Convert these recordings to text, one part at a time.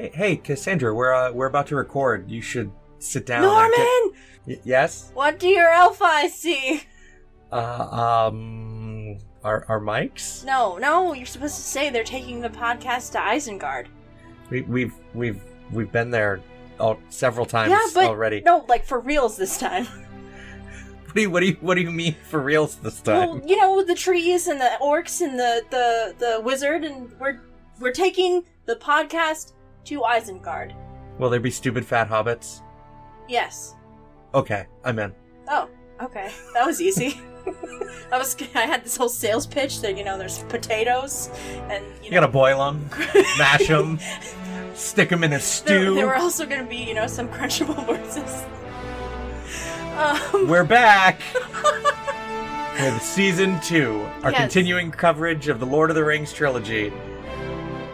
Hey, hey, Cassandra, we're uh, we're about to record. You should sit down. Norman, Y- yes. what do your elf eyes see? Uh, um, our our mics. No, no, you're supposed to say they're taking the podcast to Isengard. We, we've we've we've been there all, several times yeah, but already. no, like for reals this time. What do you what do you what do you mean for reals this time? Well, you know the trees and the orcs and the the the wizard, and we're we're taking the podcast to Isengard. Will there be stupid fat hobbits? Yes. Okay, I'm in. Oh, okay, that was easy. I was I had this whole sales pitch that you know there's potatoes and you You know gotta boil them, mash them, stick them in a stew. there were also to be, you know, some crunchable voices. Um, We're back with season two, our Yes. continuing coverage of the Lord of the Rings trilogy.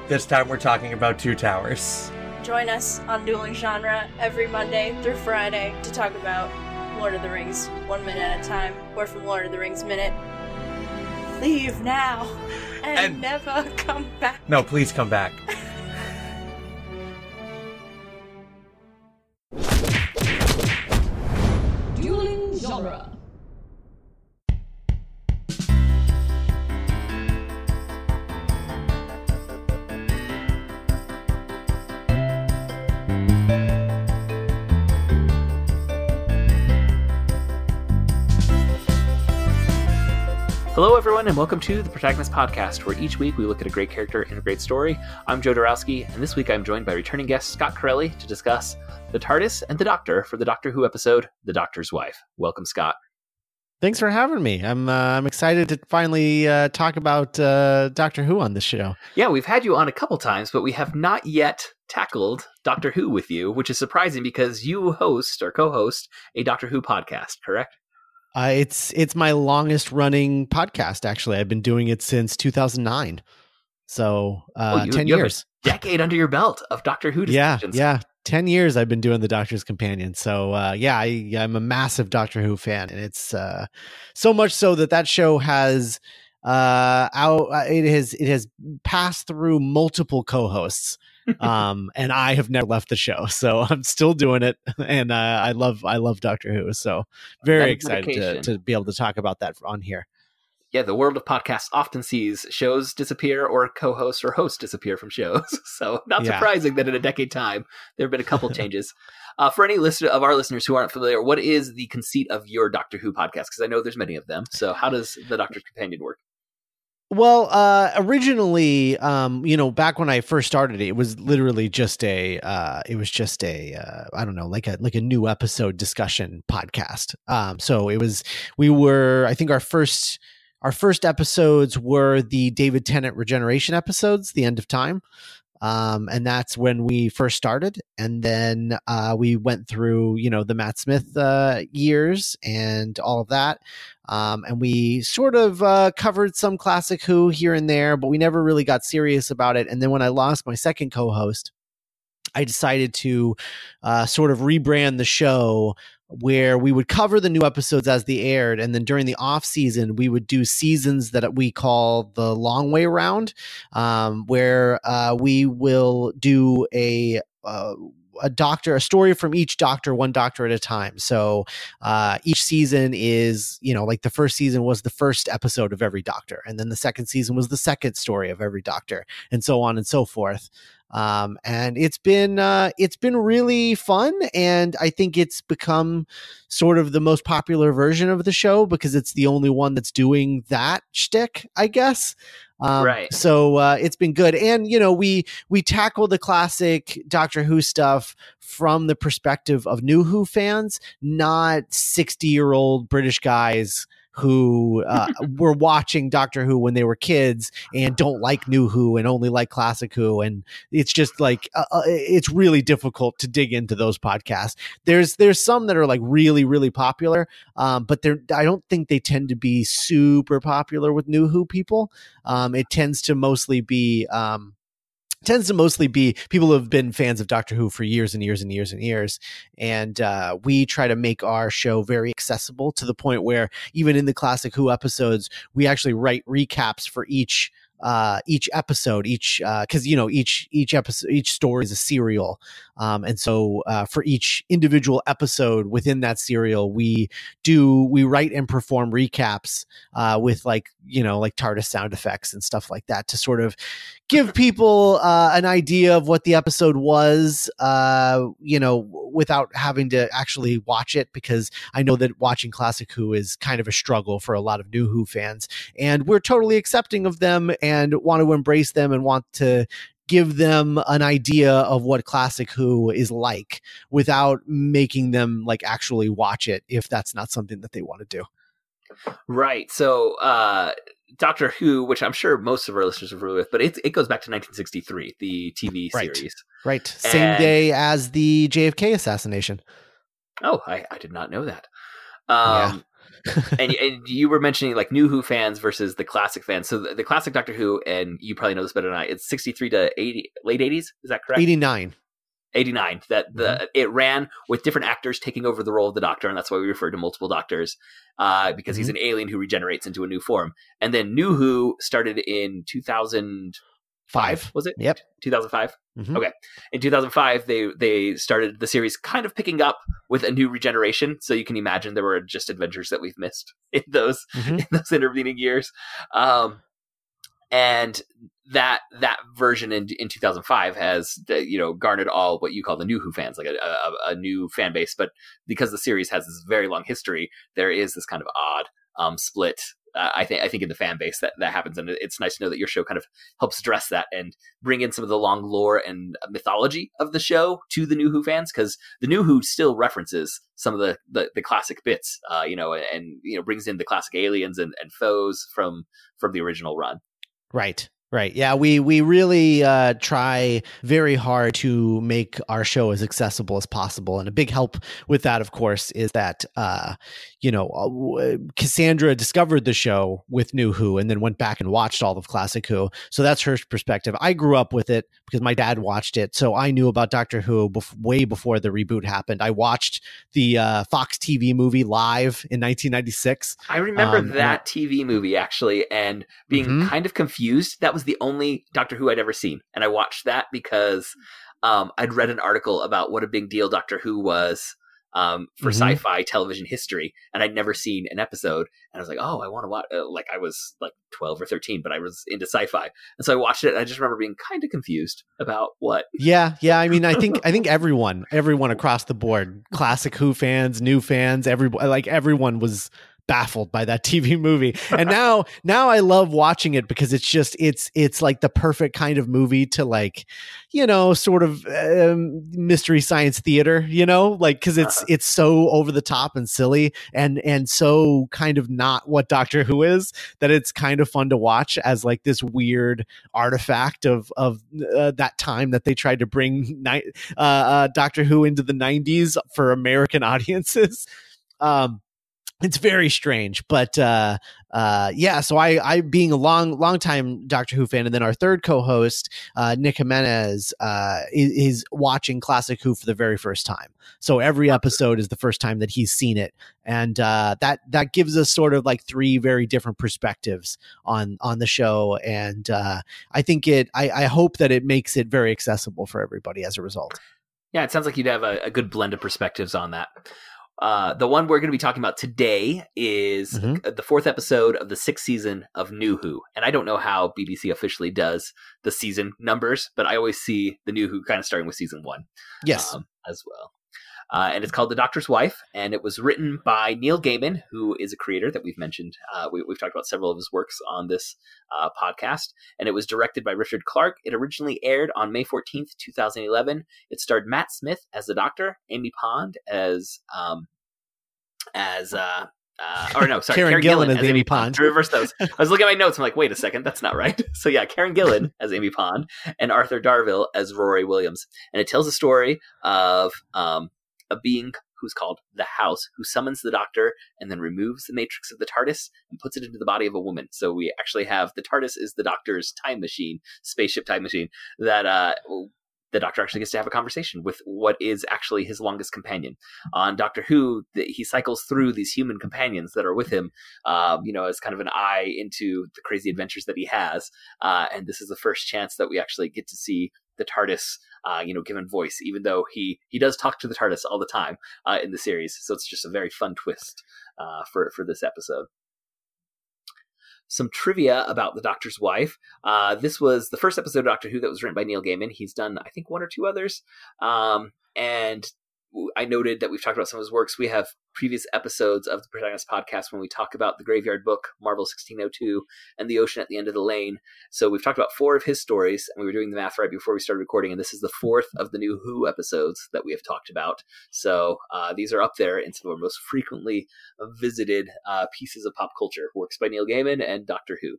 This time we're talking about Two Towers. join us on Dueling Genre every Monday through Friday to talk about Lord of the Rings one minute at a time. We're from Lord of the Rings Minute. Leave now and, And- never come back. No, please come back. Dueling Genre. Hello, everyone, and welcome to the Protagonist Podcast, where each week we look at a great character and a great story. I'm Joe Dorowski, and this week I'm joined by returning guest Scott Carelli to discuss the TARDIS and the Doctor for the Doctor Who episode, The Doctor's Wife. Welcome, Scott. Thanks for having me. I'm uh, I'm excited to finally uh, talk about uh, Doctor Who on this show. Yeah, we've had you on a couple times, but we have not yet tackled Doctor Who with you, which is surprising because you host or co host a Doctor Who podcast, correct? Uh, it's it's my longest running podcast. Actually, I've been doing it since 2009, so uh, Oh, you- ten you have a years. Decade under your belt of Doctor Who Yeah, yeah, ten years. I've been doing the Doctor's Companion. So uh, yeah, I, I'm a massive Doctor Who fan, and it's uh, so much so that that show has uh out uh, it has it has passed through multiple co-hosts um and i have never left the show so i'm still doing it and uh, i love i love doctor who so very excited to, to be able to talk about that on here yeah, the world of podcasts often sees shows disappear or co-hosts or hosts disappear from shows. So not Yeah. surprising that in a decade time there have been a couple changes. Uh, for any listener of our listeners who aren't familiar, what is the conceit of your Doctor Who podcast? Because I know there's many of them. So how does the Doctor's Companion work? Well, uh, originally, um, you know, back when I first started it, it was literally just a, uh, it was just a, uh, I don't know, like a like a new episode discussion podcast. Um, so it was, we were, I think our first, our first episodes were the David Tennant regeneration episodes, the end of time. Um, and that's when we first started. And then uh, we went through, you know, the Matt Smith uh, years and all of that. Um, and we sort of uh, covered some classic Who here and there, but we never really got serious about it. And then when I lost my second co host, I decided to uh, sort of rebrand the show where we would cover the new episodes as they aired and then during the off season we would do seasons that we call the long way round um, where uh, we will do a uh, a doctor a story from each doctor one doctor at a time. So uh, each season is you know like the first season was the first episode of every doctor and then the second season was the second story of every doctor and so on and so forth um, and it's been uh, it's been really fun and i think it's become sort of the most popular version of the show because it's the only one that's doing that shtick, i guess um, Right. so uh, it's been good and you know we we tackle the classic doctor who stuff from the perspective of new who fans not 60 year old british guys who uh, were watching Doctor Who when they were kids and don't like New Who and only like Classic Who, and it's just like uh, uh, it's really difficult to dig into those podcasts. There's there's some that are like really really popular, um, but they're I don't think they tend to be super popular with New Who people. Um, it tends to mostly be um, tends to mostly be people who have been fans of Doctor Who for years and years and years and years. And uh, we try to make our show very accessible to the point where even in the classic Who episodes, we actually write recaps for each uh, each episode, each uh because you know each each episode, each story is a serial, um, and so uh, for each individual episode within that serial, we do we write and perform recaps uh, with like you know like TARDIS sound effects and stuff like that to sort of give people uh, an idea of what the episode was, uh, you know, without having to actually watch it, because I know that watching Classic Who is kind of a struggle for a lot of new Who fans. And we're totally accepting of them and want to embrace them and want to give them an idea of what classic who is like without making them like actually watch it if that's not something that they want to do right so uh Doctor Who, which I'm sure most of our listeners are familiar with, but it, it goes back to 1963, the TV right. series. Right. Same and, day as the JFK assassination. Oh, I, I did not know that. Um, yeah. And, and you were mentioning like new Who fans versus the classic fans. So the, the, classic Doctor Who, and you probably know this better than I, it's 63 to 80, late 80s. Is that correct? 89. 89 that the mm-hmm. it ran with different actors taking over the role of the doctor and that's why we refer to multiple doctors uh, because mm-hmm. he's an alien who regenerates into a new form and then new who started in 2005 was it yep 2005 mm-hmm. okay in 2005 they they started the series kind of picking up with a new regeneration so you can imagine there were just adventures that we've missed in those mm-hmm. in those intervening years um, and that that version in in 2005 has you know garnered all what you call the new Who fans, like a, a, a, new fan base. But because the series has this very long history, there is this kind of odd um, split. Uh, I think I think in the fan base that that happens, and it's nice to know that your show kind of helps address that and bring in some of the long lore and mythology of the show to the new Who fans because the new Who still references some of the the, the classic bits, uh, you know, and, you know brings in the classic aliens and, and foes from from the original run. Right. Right. Yeah, we we really uh, try very hard to make our show as accessible as possible, and a big help with that, of course, is that uh, you know uh, Cassandra discovered the show with New Who, and then went back and watched all of Classic Who. So that's her perspective. I grew up with it because my dad watched it, so I knew about Doctor Who bef- way before the reboot happened. I watched the uh, Fox TV movie live in 1996. I remember um, that TV movie actually, and being mm-hmm. kind of confused. That was the only Doctor Who I'd ever seen, and I watched that because um, I'd read an article about what a big deal Doctor Who was um, for mm-hmm. sci-fi television history, and I'd never seen an episode. And I was like, "Oh, I want to watch." Uh, like I was like twelve or thirteen, but I was into sci-fi, and so I watched it. I just remember being kind of confused about what. Yeah, yeah. I mean, I think I think everyone, everyone across the board, classic Who fans, new fans, everybody, like everyone was baffled by that TV movie. And now now I love watching it because it's just it's it's like the perfect kind of movie to like, you know, sort of um, mystery science theater, you know, like cuz it's uh-huh. it's so over the top and silly and and so kind of not what Doctor Who is that it's kind of fun to watch as like this weird artifact of of uh, that time that they tried to bring ni- uh, uh, Doctor Who into the 90s for American audiences. Um it's very strange but uh uh yeah so i i being a long long time doctor who fan and then our third co-host uh nick jimenez uh is, is, watching classic who for the very first time. So every episode is the first time that he's seen it. And uh that that gives us sort of like three very different perspectives on on the show. And uh i think it i i hope that it makes it very accessible for everybody as a result. Yeah it sounds like you'd have a, a good blend of perspectives on that uh, the one we're going to be talking about today is mm-hmm. the fourth episode of the sixth season of New Who. And I don't know how BBC officially does the season numbers, but I always see the New Who kind of starting with season one. Yes. Um, as well. Uh, and it's called The Doctor's Wife, and it was written by Neil Gaiman, who is a creator that we've mentioned. Uh, we, have talked about several of his works on this uh, podcast, and it was directed by Richard Clark. It originally aired on May 14th, 2011. It starred Matt Smith as the Doctor, Amy Pond as um, as uh, uh, or no, sorry, Karen, Karen Gillan, Gillan, as Amy Pond. Pond. reverse those. I was looking at my notes. I'm like, wait a second, that's not right. So yeah, Karen Gillan as Amy Pond and Arthur Darvill as Rory Williams, and it tells a story of um, a being who's called the House, who summons the Doctor and then removes the matrix of the TARDIS and puts it into the body of a woman. So we actually have the TARDIS is the Doctor's time machine, spaceship time machine that uh, the Doctor actually gets to have a conversation with what is actually his longest companion. On Doctor Who, the, he cycles through these human companions that are with him, um, you know, as kind of an eye into the crazy adventures that he has. Uh, and this is the first chance that we actually get to see the TARDIS, uh, you know, given voice, even though he he does talk to the TARDIS all the time uh, in the series. So it's just a very fun twist uh, for for this episode some trivia about the Doctor's wife. Uh, this was the first episode of Doctor Who that was written by Neil Gaiman. He's done, I think, one or two others. Um, and I noted that we've talked about some of his works. We have previous episodes of the Protagonist podcast when we talk about the Graveyard Book, Marvel 1602, and The Ocean at the End of the Lane. So we've talked about four of his stories, and we were doing the math right before we started recording, and this is the fourth of the new Who episodes that we have talked about. So uh, these are up there in some of our most frequently visited uh, pieces of pop culture works by Neil Gaiman and Doctor Who.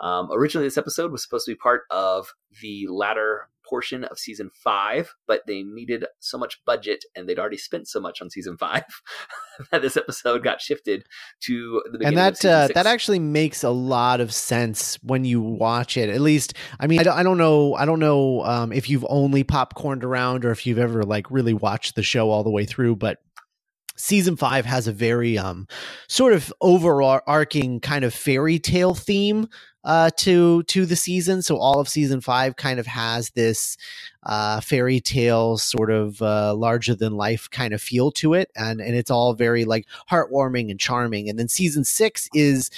Um, originally, this episode was supposed to be part of the latter portion of season five, but they needed so much budget and they'd already spent so much on season five that this episode got shifted to the beginning. And that uh, that actually makes a lot of sense when you watch it. At least, I mean, I don't, I don't know, I don't know um, if you've only popcorned around or if you've ever like really watched the show all the way through, but season five has a very um sort of overarching kind of fairy tale theme uh, to to the season. So all of season five kind of has this uh, fairy tale sort of uh, larger than life kind of feel to it, and and it's all very like heartwarming and charming. And then season six is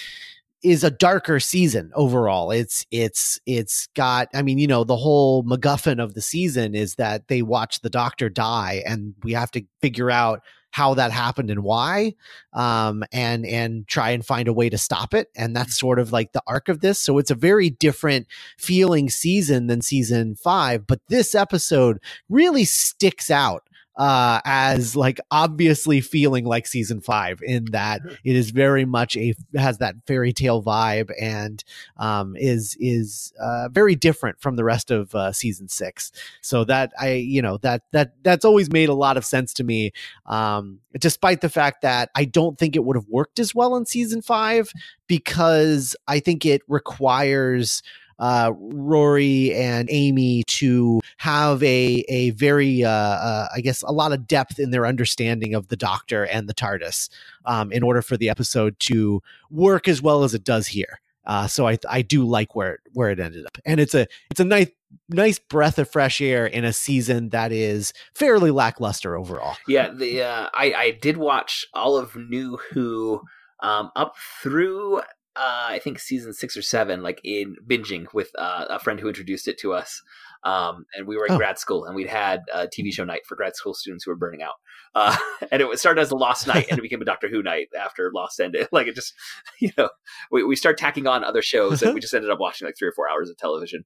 is a darker season overall. It's it's it's got I mean, you know, the whole MacGuffin of the season is that they watch the doctor die and we have to figure out how that happened and why um, and and try and find a way to stop it. And that's sort of like the arc of this. So it's a very different feeling season than season 5 but this episode really sticks out uh, as like obviously feeling like season five in that it is very much a has that fairy tale vibe and um, is is uh, very different from the rest of uh, season six. So that I you know that that that's always made a lot of sense to me, um, despite the fact that I don't think it would have worked as well in season five because I think it requires uh, Rory and Amy to have a a very uh, uh, I guess a lot of depth in their understanding of the Doctor and the TARDIS um, in order for the episode to work as well as it does here. Uh, so I I do like where it, where it ended up, and it's a it's a nice nice breath of fresh air in a season that is fairly lackluster overall. Yeah, the uh, I I did watch all of New Who um, up through uh, I think season six or seven, like in binging with uh, a friend who introduced it to us. Um, and we were in oh. grad school, and we'd had a TV show night for grad school students who were burning out. Uh, and it started as a Lost night, and it became a Doctor Who night after Lost ended. Like it just, you know, we we start tacking on other shows, and we just ended up watching like three or four hours of television.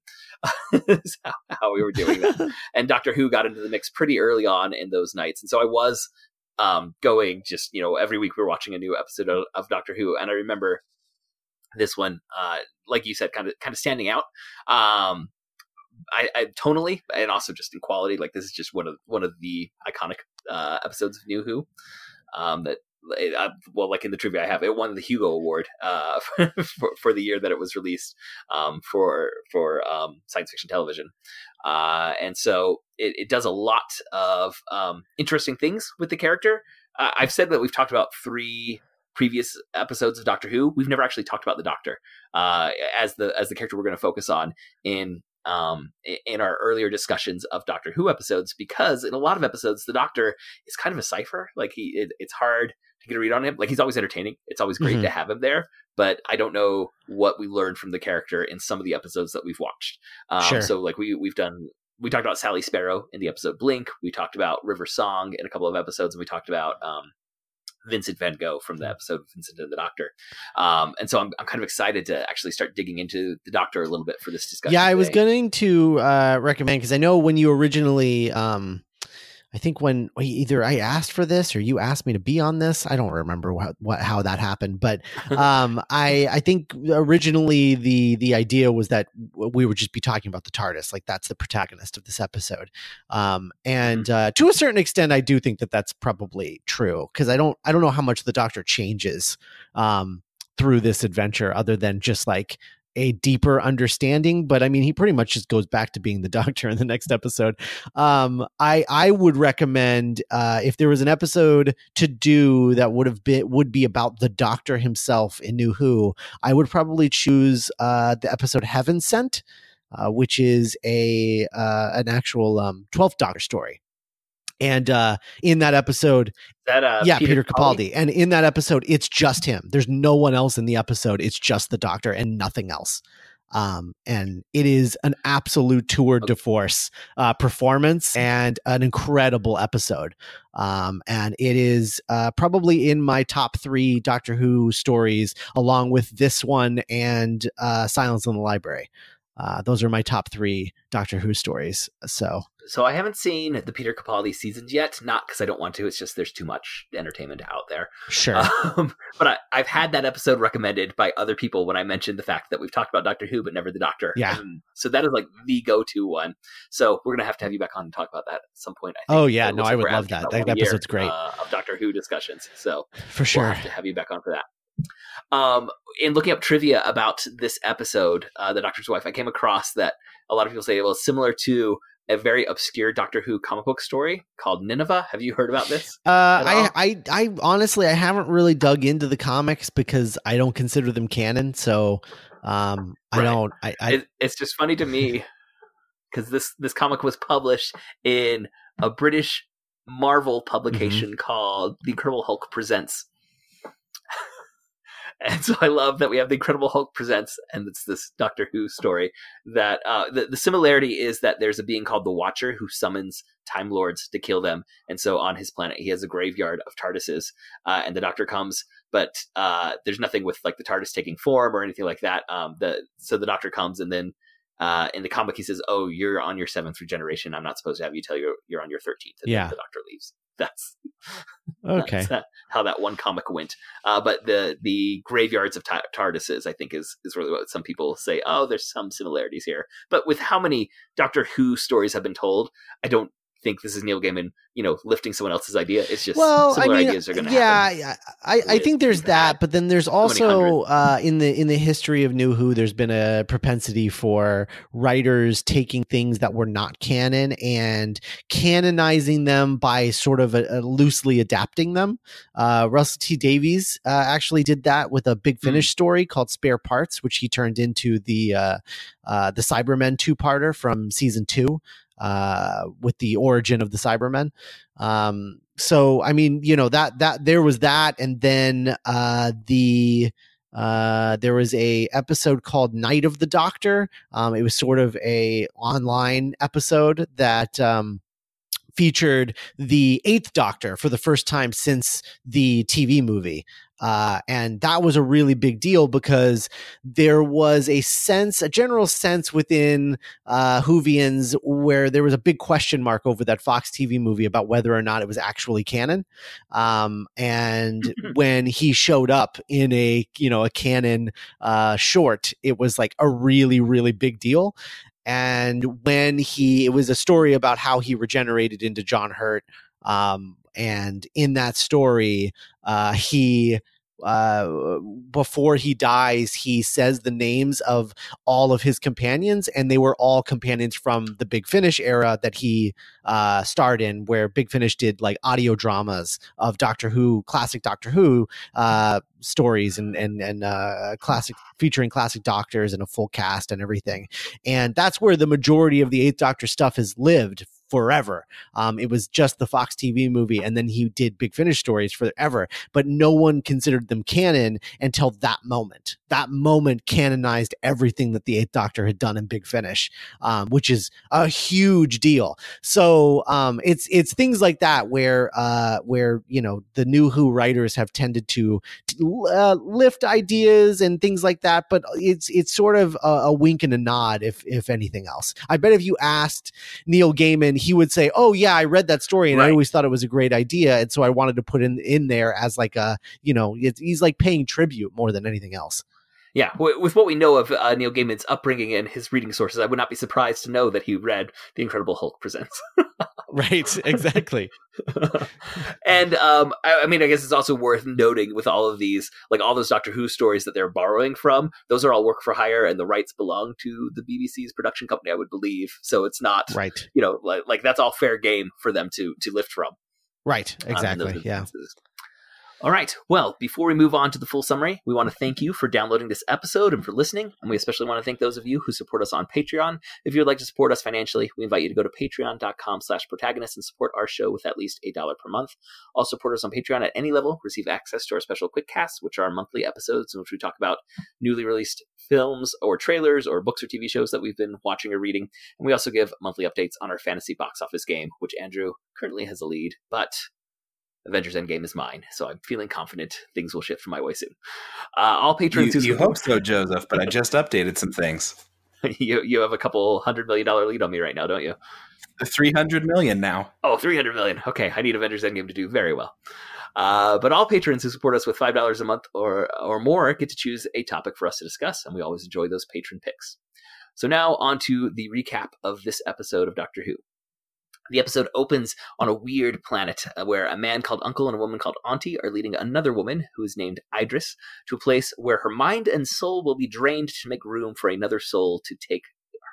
That's how, how we were doing that. and Doctor Who got into the mix pretty early on in those nights, and so I was um, going just you know every week we were watching a new episode of, of Doctor Who, and I remember this one, uh, like you said, kind of kind of standing out. Um, I, I, tonally and also just in quality, like this is just one of one of the iconic uh, episodes of New Who. Um, that uh, well, like in the trivia I have, it won the Hugo Award uh, for, for the year that it was released um, for for um, science fiction television, uh, and so it, it, does a lot of um, interesting things with the character. Uh, I've said that we've talked about three previous episodes of Doctor Who, we've never actually talked about the Doctor uh, as the as the character we're going to focus on in um, in our earlier discussions of Doctor Who episodes, because in a lot of episodes, the Doctor is kind of a cipher. Like he, it, it's hard to get a read on him. Like he's always entertaining. It's always great mm-hmm. to have him there, but I don't know what we learned from the character in some of the episodes that we've watched. Um, sure. So like we we've done. We talked about Sally Sparrow in the episode Blink. We talked about River Song in a couple of episodes, and we talked about um, Vincent Van Gogh from the episode of Vincent and the Doctor. Um, and so I'm, I'm kind of excited to actually start digging into the Doctor a little bit for this discussion. Yeah, I today. was going to uh, recommend because I know when you originally um, I think when either I asked for this or you asked me to be on this, I don't remember what, what how that happened, but um, I I think originally the the idea was that we would just be talking about the TARDIS, like that's the protagonist of this episode, um, and mm-hmm. uh, to a certain extent, I do think that that's probably true because I don't I don't know how much the Doctor changes um, through this adventure, other than just like a deeper understanding. But I mean, he pretty much just goes back to being the Doctor in the next episode. Um, I I would recommend uh, if there was an episode to do that would have been would be about the Doctor himself in New Who, I would probably choose uh, the episode Heaven Sent. Uh, which is a uh, an actual um, 12th Doctor story. And uh, in that episode, that uh, yeah, Peter, Capaldi. And in that episode, it's just him. There's no one else in the episode. It's just the Doctor and nothing else. Um, and it is an absolute tour de force uh, performance and an incredible episode. Um, and it is uh, probably in my top three Doctor Who stories, along with this one and uh, Silence in the Library. Uh, those are my top three Doctor Who stories. So, so I haven't seen the Peter Capaldi seasons yet. Not because I don't want to. It's just there's too much entertainment out there. Sure. Um, but I, have had that episode recommended by other people when I mentioned the fact that we've talked about Doctor Who but never the Doctor. Yeah. And so that is like the go-to one. So we're gonna have to have you back on and talk about that at some point. I think. Oh yeah, no, I would love that. That episode's year, great uh, of Doctor Who discussions. So for sure, we'll have to have you back on for that. Um, in looking up trivia about this episode, uh, The Doctor's Wife, I came across that a lot of people say it was similar to a very obscure Doctor Who comic book story called Nineveh. Have you heard about this? Uh, I, I, I honestly, I haven't really dug into the comics because I don't consider them canon. So, um, I don't. I, I it, it's just funny to me because this this comic was published in a British Marvel publication mm-hmm. called The Incredible Hulk Presents. And so I love that we have the Incredible Hulk presents, and it's this Doctor Who story. That uh, the, the similarity is that there's a being called the Watcher who summons Time Lords to kill them, and so on his planet he has a graveyard of TARDISes, uh, and the Doctor comes, but uh, there's nothing with like the TARDIS taking form or anything like that. Um, the so the Doctor comes, and then uh, in the comic, he says, "Oh, you're on your seventh regeneration. I'm not supposed to have you tell you you're on your 13th." And yeah, the Doctor leaves. That's okay. That's how that one comic went. Uh, but the the graveyards of TARDISes, I think, is is really what some people say. Oh, there's some similarities here. But with how many Doctor Who stories have been told, I don't think this is Neil Gaiman, you know, lifting someone else's idea. It's just well, similar I mean, ideas are going to yeah, happen. I, I think there's that, but then there's also uh, in the in the history of New Who, there's been a propensity for writers taking things that were not canon and canonizing them by sort of a, a loosely adapting them. Uh, Russell T Davies uh, actually did that with a Big hmm. Finish mm. story called Spare Parts, which he turned into the uh, uh, the Cybermen two parter from season two uh, with the origin of the Cybermen. Um, so I mean, you know that that there was that, and then uh, the uh, there was a episode called Night of the Doctor. Um, it was sort of a online episode that um, featured the Eighth Doctor for the first time since the TV movie. Uh, and that was a really big deal because there was a sense, a general sense within uh, Whovians where there was a big question mark over that Fox TV movie about whether or not it was actually canon. Um, and when he showed up in a, you know, a canon uh, short, it was like a really, really big deal. And when he, it was a story about how he regenerated into John Hurt. Um, and in that story, uh, he uh, before he dies, he says the names of all of his companions, and they were all companions from the Big Finish era that he uh, starred in, where Big Finish did like audio dramas of Doctor Who, classic Doctor Who uh, stories, and and and uh, classic featuring classic doctors and a full cast and everything. And that's where the majority of the Eighth Doctor stuff has lived forever. Um, it was just the Fox TV movie, and then he did Big Finish stories forever, but no one considered them canon until that moment. That moment canonized everything that the Eighth Doctor had done in Big Finish, um, which is a huge deal. So um, it's it's things like that where uh, where you know the new Who writers have tended to uh, lift ideas and things like that, but it's it's sort of a, a wink and a nod, if if anything else. I bet if you asked Neil Gaiman he would say, "Oh yeah, I read that story and right. I always thought it was a great idea, and so I wanted to put in in there as like a you know he's like paying tribute more than anything else." Yeah, with what we know of uh, Neil Gaiman's upbringing and his reading sources, I would not be surprised to know that he read The Incredible Hulk presents. right, exactly. and um, I, I mean, I guess it's also worth noting with all of these, like all those Doctor Who stories that they're borrowing from, those are all work for hire, and the rights belong to the BBC's production company, I would believe. So it's not, right. you know, like, like that's all fair game for them to to lift from. Right, um, exactly. those yeah. instances. All right. Well, before we move on to the full summary, we want to thank you for downloading this episode and for listening. And we especially want to thank those of you who support us on Patreon. If you'd like to support us financially, we invite you to go to patreon.com slash protagonist and support our show with at least a dollar per month. All supporters on Patreon at any level receive access to our special quick casts, which are monthly episodes in which we talk about newly released films or trailers or books or TV shows that we've been watching or reading. And we also give monthly updates on our fantasy box office game, which Andrew currently has a lead, but Avengers Endgame is mine, so I'm feeling confident things will shift from my way soon. Uh, all You, patrons who you hope so, Joseph, but I just updated some things. you you have a couple hundred million dollar lead on me right now, don't you? 300 million now. Oh, 300 million. Okay, I need Avengers Endgame to do very well. Uh, but all patrons who support us with five dollars a month or or more get to choose a topic for us to discuss, and we always enjoy those patron picks. So now on to the recap of this episode of Doctor Who. The episode opens on a weird planet uh, where a man called Uncle and a woman called Auntie are leading another woman who is named Idris to a place where her mind and soul will be drained to make room for another soul to take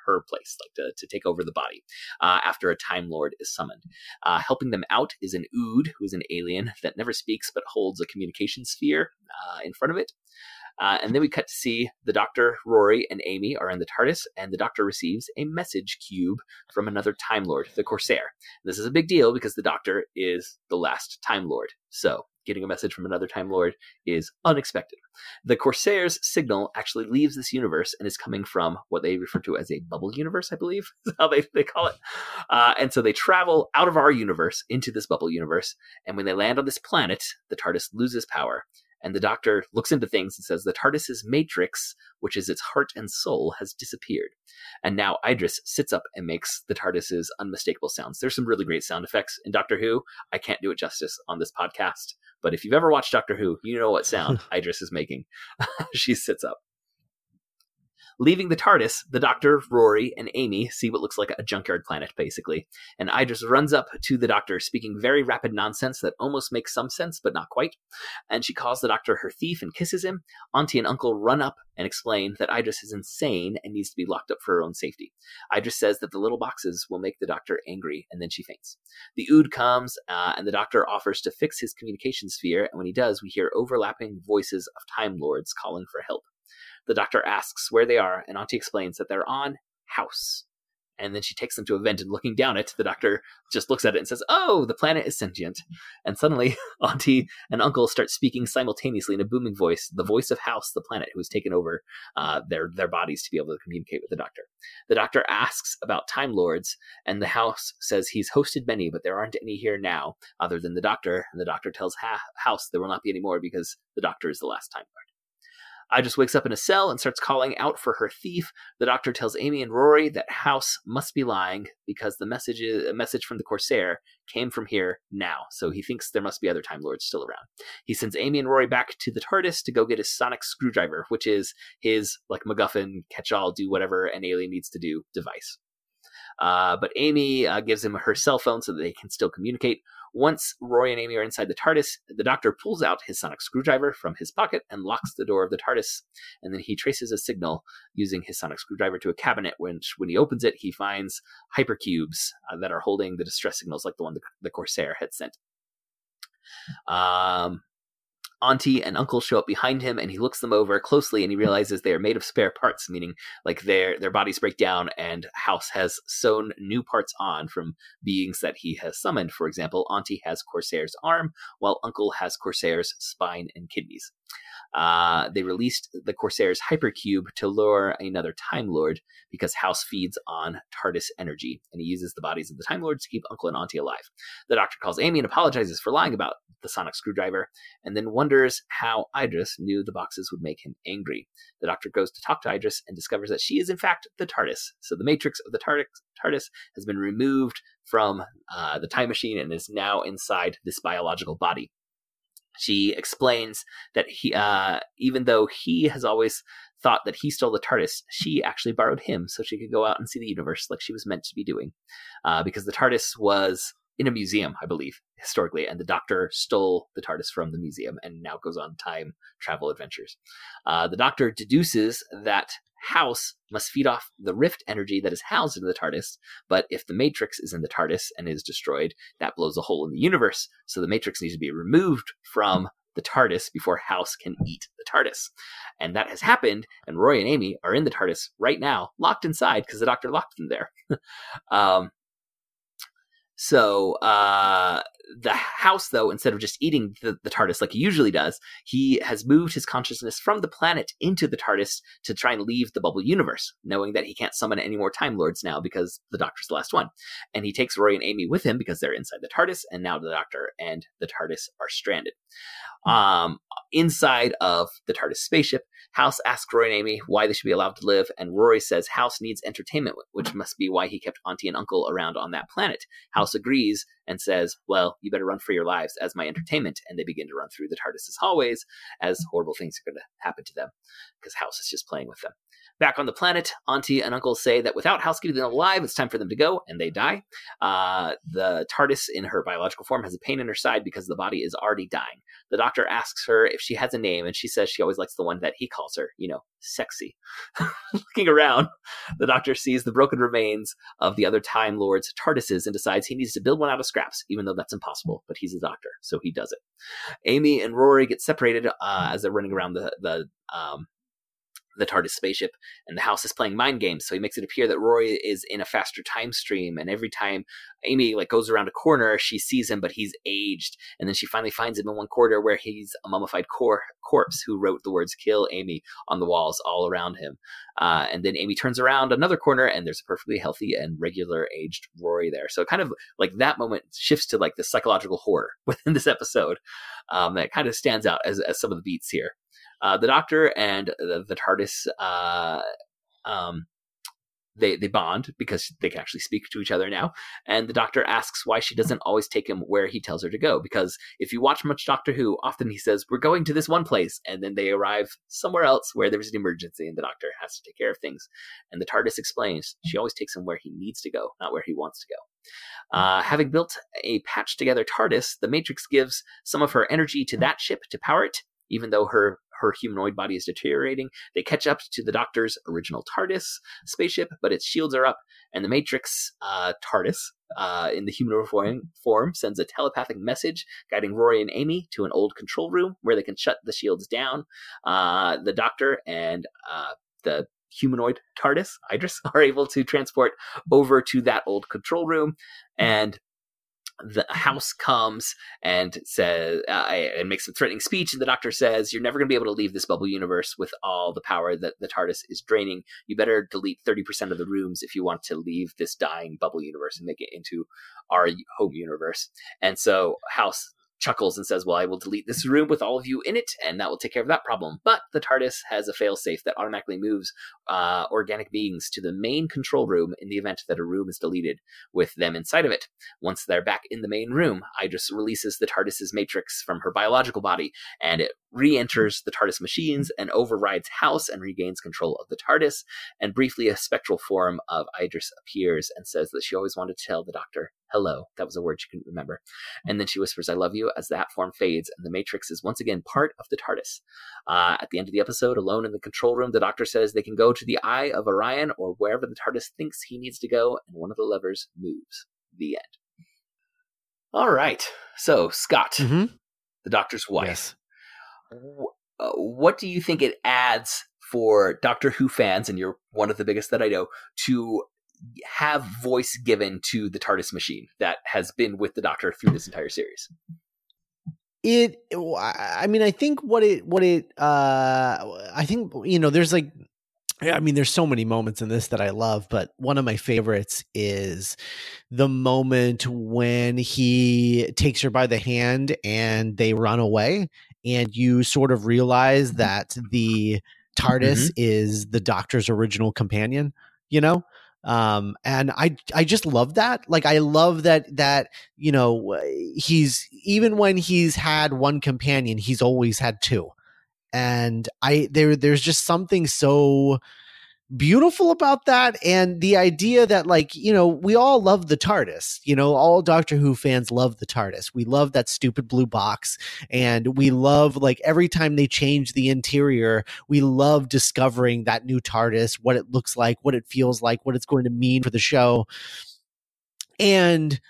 her place, like to, to take over the body uh, after a Time Lord is summoned. Uh, helping them out is an Ood, who is an alien that never speaks but holds a communication sphere uh, in front of it. Uh, and then we cut to see the Doctor, Rory, and Amy are in the TARDIS, and the Doctor receives a message cube from another Time Lord, the Corsair. This is a big deal because the Doctor is the last Time Lord. So, getting a message from another Time Lord is unexpected. The Corsair's signal actually leaves this universe and is coming from what they refer to as a bubble universe, I believe, is how they, they call it. Uh, and so they travel out of our universe into this bubble universe. And when they land on this planet, the TARDIS loses power. And the doctor looks into things and says the TARDIS's matrix, which is its heart and soul, has disappeared. And now Idris sits up and makes the TARDIS's unmistakable sounds. There's some really great sound effects in Doctor Who. I can't do it justice on this podcast, but if you've ever watched Doctor Who, you know what sound Idris is making. she sits up. Leaving the TARDIS, the Doctor, Rory, and Amy see what looks like a junkyard planet, basically. And Idris runs up to the Doctor, speaking very rapid nonsense that almost makes some sense, but not quite. And she calls the Doctor her thief and kisses him. Auntie and Uncle run up and explain that Idris is insane and needs to be locked up for her own safety. Idris says that the little boxes will make the Doctor angry, and then she faints. The Ood comes, uh, and the Doctor offers to fix his communication sphere, and when he does, we hear overlapping voices of Time Lords calling for help. The doctor asks where they are, and Auntie explains that they're on House. And then she takes them to a vent, and looking down it, the doctor just looks at it and says, Oh, the planet is sentient. And suddenly, Auntie and Uncle start speaking simultaneously in a booming voice, the voice of House, the planet who has taken over uh, their, their bodies to be able to communicate with the doctor. The doctor asks about Time Lords, and the House says he's hosted many, but there aren't any here now other than the doctor. And the doctor tells ha- House there will not be any more because the doctor is the last Time Lord. Idris wakes up in a cell and starts calling out for her thief. The doctor tells Amy and Rory that House must be lying because the message is, a message from the Corsair came from here now. So he thinks there must be other Time Lords still around. He sends Amy and Rory back to the TARDIS to go get his sonic screwdriver, which is his like MacGuffin catch-all, do whatever an alien needs to do device. Uh, but Amy uh, gives him her cell phone so that they can still communicate. Once Roy and Amy are inside the TARDIS, the Doctor pulls out his sonic screwdriver from his pocket and locks the door of the TARDIS. And then he traces a signal using his sonic screwdriver to a cabinet, which, when he opens it, he finds hypercubes uh, that are holding the distress signals like the one the, the Corsair had sent. Um, Auntie and Uncle show up behind him, and he looks them over closely, and he realizes they are made of spare parts, meaning like their their bodies break down, and House has sewn new parts on from beings that he has summoned. For example, Auntie has Corsair's arm, while Uncle has Corsair's spine and kidneys. Uh, they released the Corsair's hypercube to lure another Time Lord because House feeds on TARDIS energy, and he uses the bodies of the Time Lords to keep Uncle and Auntie alive. The Doctor calls Amy and apologizes for lying about the sonic screwdriver, and then wonders how Idris knew the boxes would make him angry. The Doctor goes to talk to Idris and discovers that she is in fact the TARDIS. So the matrix of the TARDIS, has been removed from uh, the time machine and is now inside this biological body. She explains that he, uh, even though he has always thought that he stole the TARDIS, she actually borrowed him so she could go out and see the universe like she was meant to be doing. Uh, because the TARDIS was in a museum, I believe, historically, and the Doctor stole the TARDIS from the museum and now goes on time travel adventures. Uh, the Doctor deduces that House must feed off the rift energy that is housed in the TARDIS, but if the Matrix is in the TARDIS and is destroyed, that blows a hole in the universe. So the Matrix needs to be removed from the TARDIS before House can eat the TARDIS. And that has happened, and Roy and Amy are in the TARDIS right now, locked inside because the Doctor locked them there. um, so uh, the house, though, instead of just eating the, the, TARDIS like he usually does, he has moved his consciousness from the planet into the TARDIS to try and leave the bubble universe, knowing that he can't summon any more Time Lords now because the Doctor's the last one. And he takes Rory and Amy with him because they're inside the TARDIS, and now the Doctor and the TARDIS are stranded. Um, inside of the TARDIS spaceship, House asks Rory and Amy why they should be allowed to live, and Rory says House needs entertainment, which must be why he kept Auntie and Uncle around on that planet. House agrees and says, Well, you better run for your lives as my entertainment. And they begin to run through the TARDIS's hallways as horrible things are going to happen to them because House is just playing with them. Back on the planet, Auntie and Uncle say that without House keeping them alive, it's time for them to go, and they die. Uh, the TARDIS, in her biological form, has a pain in her side because the body is already dying. The doctor asks her if she has a name, and she says she always likes the one that he calls her, you know, sexy. Looking around, the doctor sees the broken remains of the other Time Lord's TARDISes and decides he needs to build one out of scraps, even though that's impossible, but he's a doctor, so he does it. Amy and Rory get separated uh, as they're running around the, the um, the TARDIS spaceship, and the house is playing mind games. So he makes it appear that Roy is in a faster time stream, and every time Amy like goes around a corner, she sees him, but he's aged, and then she finally finds him in one corner where he's a mummified cor- corpse who wrote the words "Kill Amy" on the walls all around him. Uh, and then Amy turns around another corner, and there's a perfectly healthy and regular aged Rory there. So kind of like that moment shifts to like the psychological horror within this episode um, that kind of stands out as, as some of the beats here. Uh, the Doctor and the, the TARDIS, uh, um, they they bond because they can actually speak to each other now. And the Doctor asks why she doesn't always take him where he tells her to go. Because if you watch much Doctor Who, often he says we're going to this one place, and then they arrive somewhere else where there's an emergency, and the Doctor has to take care of things. And the TARDIS explains she always takes him where he needs to go, not where he wants to go. Uh, having built a patched together TARDIS, the Matrix gives some of her energy to that ship to power it, even though her her humanoid body is deteriorating. They catch up to the Doctor's original TARDIS spaceship, but its shields are up, and the Matrix uh, TARDIS uh, in the humanoid form, sends a telepathic message guiding Rory and Amy to an old control room where they can shut the shields down. Uh, the Doctor and uh, the humanoid TARDIS, Idris, are able to transport over to that old control room, and the house comes and says uh, and makes a threatening speech and the doctor says you're never going to be able to leave this bubble universe with all the power that the tardis is draining. You better delete 30% of the rooms if you want to leave this dying bubble universe and make it into our home universe. And so house chuckles and says, Well, I will delete this room with all of you in it, and that will take care of that problem. But the TARDIS has a failsafe that automatically moves uh, organic beings to the main control room in the event that a room is deleted with them inside of it. Once they're back in the main room, Idris releases the TARDIS's matrix from her biological body, and it re enters the TARDIS machines and overrides House and regains control of the TARDIS. And briefly, a spectral form of Idris appears and says that she always wanted to tell the Doctor hello. That was a word she couldn't remember. And then she whispers, I love you, as that form fades, and the Matrix is once again part of the TARDIS. Uh, at the end of the episode, alone in the control room, the doctor says they can go to the Eye of Orion or wherever the TARDIS thinks he needs to go, and one of the levers moves. The end. All right. So, Scott, Mhm. the doctor's wife. Yes. w- uh, what do you think it adds for Doctor Who fans, and you're one of the biggest that I know, to have voice given to the TARDIS machine that has been with the Doctor through this entire series? it i mean i think what it what it uh i think you know there's like i mean there's so many moments in this that i love but one of my favorites is the moment when he takes her by the hand and they run away and you sort of realize that the tardis is the doctor's original companion you know um and i i just love that. Like i love that that you know he's even when he's had one companion he's always had two. And I there there's just something so beautiful about that and the idea that like you know we all love the tardis you know all doctor who fans love the tardis. We love that stupid blue box and we love like every time they change the interior we love discovering that new tardis what it looks like what it feels like what it's going to mean for the show. And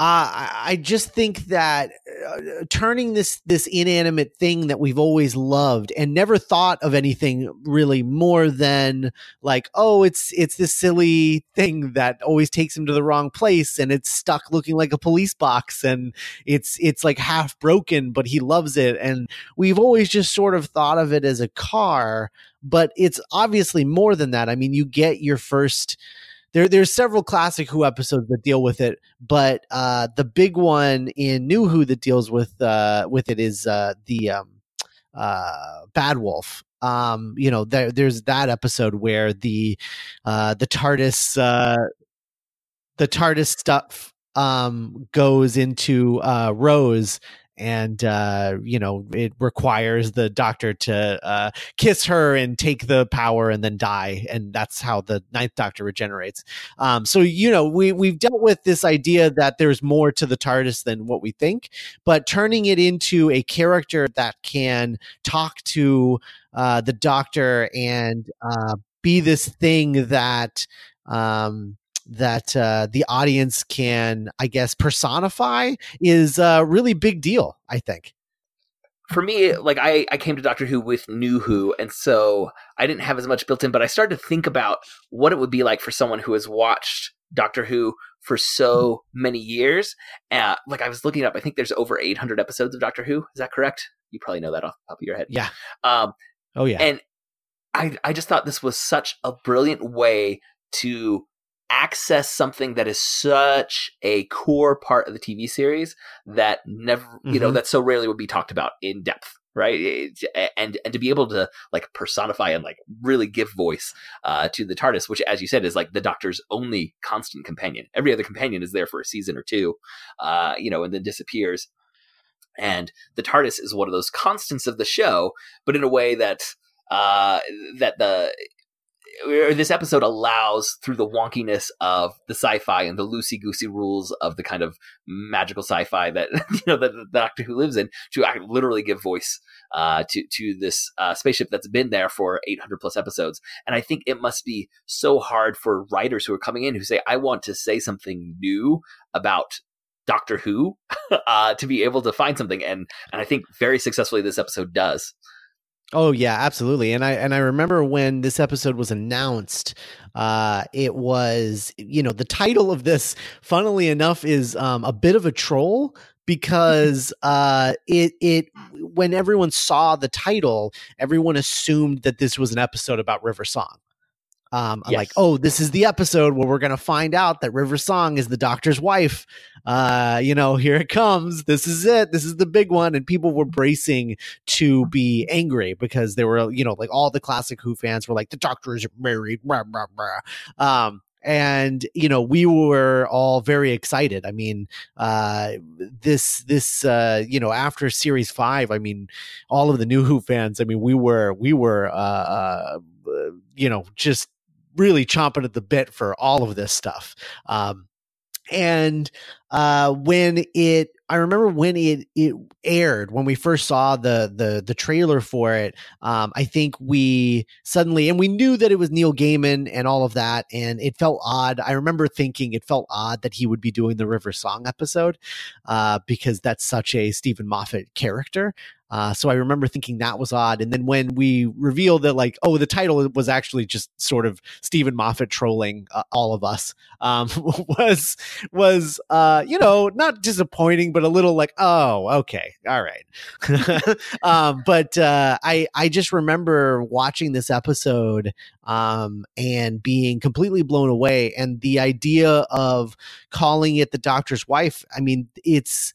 uh, I just think that uh, turning this this inanimate thing that we've always loved and never thought of anything really more than like oh it's it's this silly thing that always takes him to the wrong place and it's stuck looking like a police box and it's it's like half broken but he loves it and we've always just sort of thought of it as a car but it's obviously more than that. I mean you get your first there there's several classic Who episodes that deal with it, but uh, the big one in New Who that deals with uh, with it is uh, the um, uh, Bad Wolf. Um, you know, there, there's that episode where the uh, the TARDIS uh, the TARDIS stuff um, goes into uh, Rose and uh, you know it requires the doctor to uh, kiss her and take the power and then die and that's how the ninth doctor regenerates. Um, so you know we, we've dealt with this idea that there's more to the tardis than what we think but turning it into a character that can talk to uh, the doctor and uh, be this thing that um, that uh, the audience can, I guess, personify is a really big deal. I think. For me, like I, I came to Doctor Who with New Who, and so I didn't have as much built in. But I started to think about what it would be like for someone who has watched Doctor Who for so many years. Uh, like I was looking up, I think there's over 800 episodes of Doctor Who. Is that correct? You probably know that off the top of your head. Yeah. Um, oh yeah. And I, I just thought this was such a brilliant way to access something that is such a core part of the TV series that never, mm-hmm. you know, mm-hmm. that so rarely would be talked about in depth right and and to be able to like personify and like really give voice uh to the tardis which as you said is like the doctor's only constant companion every other companion is there for a season or two uh you know and then disappears and the tardis is one of those constants of the show but in a way that uh that the or this episode allows through the wonkiness of the sci-fi and the loosey goosey rules of the kind of magical sci-fi that you know that the Doctor Who lives in to literally give voice uh, to to this uh, spaceship that's been there for 800 plus episodes. And I think it must be so hard for writers who are coming in who say, "I want to say something new about." Doctor Who uh, to be able to find something and and I think very successfully this episode does. Oh yeah, absolutely. And I and I remember when this episode was announced, uh, it was you know the title of this, funnily enough, is um, a bit of a troll because uh, it it when everyone saw the title, everyone assumed that this was an episode about River Song. Um, yes. like, oh, this is the episode where we're going to find out that River Song is the doctor's wife. Uh, you know, here it comes. This is it. This is the big one. And people were bracing to be angry because they were, you know, like all the classic Who fans were like, the doctor is married. Blah, blah, blah. Um, and you know we were all very excited i mean uh this this uh you know after series 5 i mean all of the new who fans i mean we were we were uh, uh you know just really chomping at the bit for all of this stuff. Um, and uh, when it I remember when it it aired when we first saw the the the trailer for it. Um, I think we suddenly and we knew that it was Neil Gaiman and all of that, and it felt odd. I remember thinking it felt odd that he would be doing the River Song episode uh, because that's such a Steven Moffat character. Uh, so I remember thinking that was odd. And then when we revealed that, like, oh, the title was actually just sort of Steven Moffat trolling uh, all of us, um, was was uh, you know not disappointing, but a little like, oh, okay, all right. um, but uh, I I just remember watching this episode um, and being completely blown away, and the idea of calling it the Doctor's Wife. I mean, it's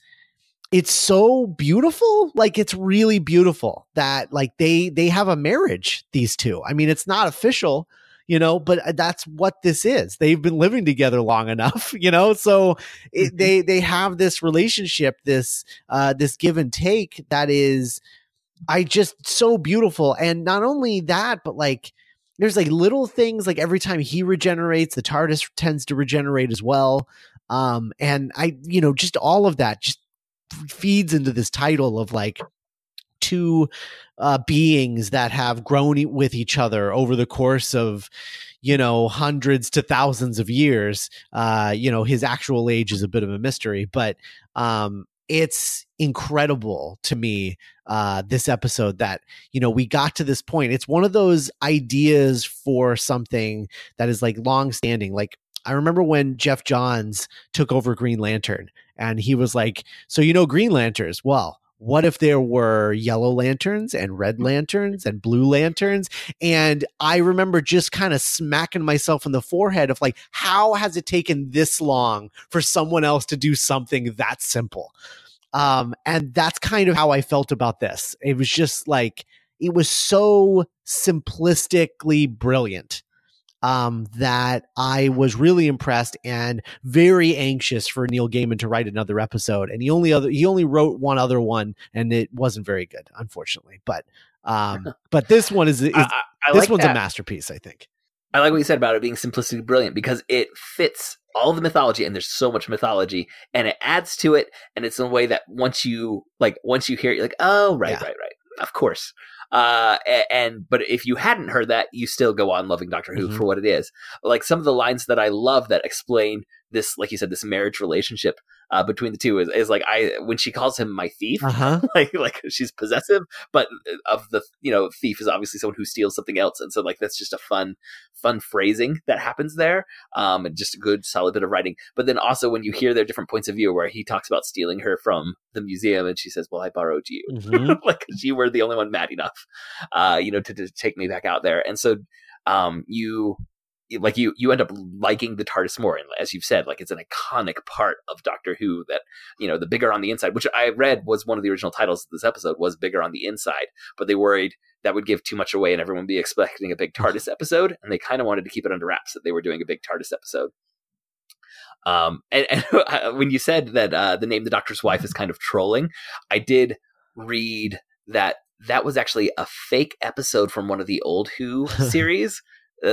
it's so beautiful like it's really beautiful that like they they have a marriage these two i mean it's not official you know but uh, that's what this is they've been living together long enough you know so it, mm-hmm. they they have this relationship this uh this give and take that is I just so beautiful. And not only that, but like there's like little things like every time he regenerates, the TARDIS tends to regenerate as well. Um, and I, you know, just all of that just feeds into this title of like two uh, beings that have grown with each other over the course of you know hundreds to thousands of years. Uh you know his actual age is a bit of a mystery but um it's incredible to me uh this episode that you know we got to this point. It's one of those ideas for something that is like long standing like i remember when Geoff Johns took over green lantern and he was like so you know green lanterns? Well what if there were yellow lanterns and red lanterns and blue lanterns? And i remember just kind of smacking myself in the forehead of like how has it taken this long for someone else to do something that simple? Um and that's kind of how i felt about this. It was just like it was so simplistically brilliant um, that I was really impressed and very anxious for Neil Gaiman to write another episode. And he only other he only wrote one other one, and it wasn't very good, unfortunately. But um, but this one is, is I, I, this like one's that. a masterpiece, I think. I like what you said about it being simplistically brilliant because it fits all the mythology and there's so much mythology and it adds to it and it's in a way that once you like once you hear it you're like oh right Yeah. right right of course uh and but if you hadn't heard that you still go on loving doctor who Mhm. for what it is like some of the lines that i love that explain this like you said this marriage relationship uh between the two is, is like i when she calls him my thief Uh huh. like like she's possessive but of the you know thief is obviously someone who steals something else and so like that's just a fun fun phrasing that happens there um and just a good solid bit of writing but then also when you hear their different points of view where he talks about stealing her from the museum and she says well i borrowed you Mhm. like you were the only one mad enough uh you know to, to take me back out there and so um you like you you end up liking the TARDIS more, and as you've said, like it's an iconic part of Doctor Who that you know the bigger on the inside, which I read was one of the original titles of this episode was bigger on the inside, but they worried that would give too much away and everyone would be expecting a big TARDIS episode, and they kind of wanted to keep it under wraps that they were doing a big TARDIS episode. Um, and, and when you said that uh, the name the Doctor's wife is kind of trolling, I did read that that was actually a fake episode from one of the old Who series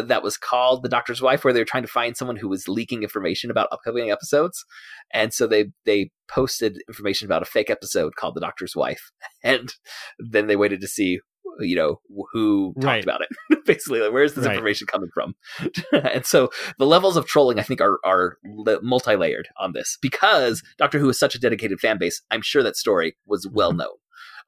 that was called The Doctor's Wife, where they were trying to find someone who was leaking information about upcoming episodes, and so they they posted information about a fake episode called The Doctor's Wife, and then they waited to see you know who talked Right. about it. Basically like where's this Right. information coming from? And so the levels of trolling i think are are multi-layered on this. Because doctor who is such a dedicated fan base i'm sure that story was well known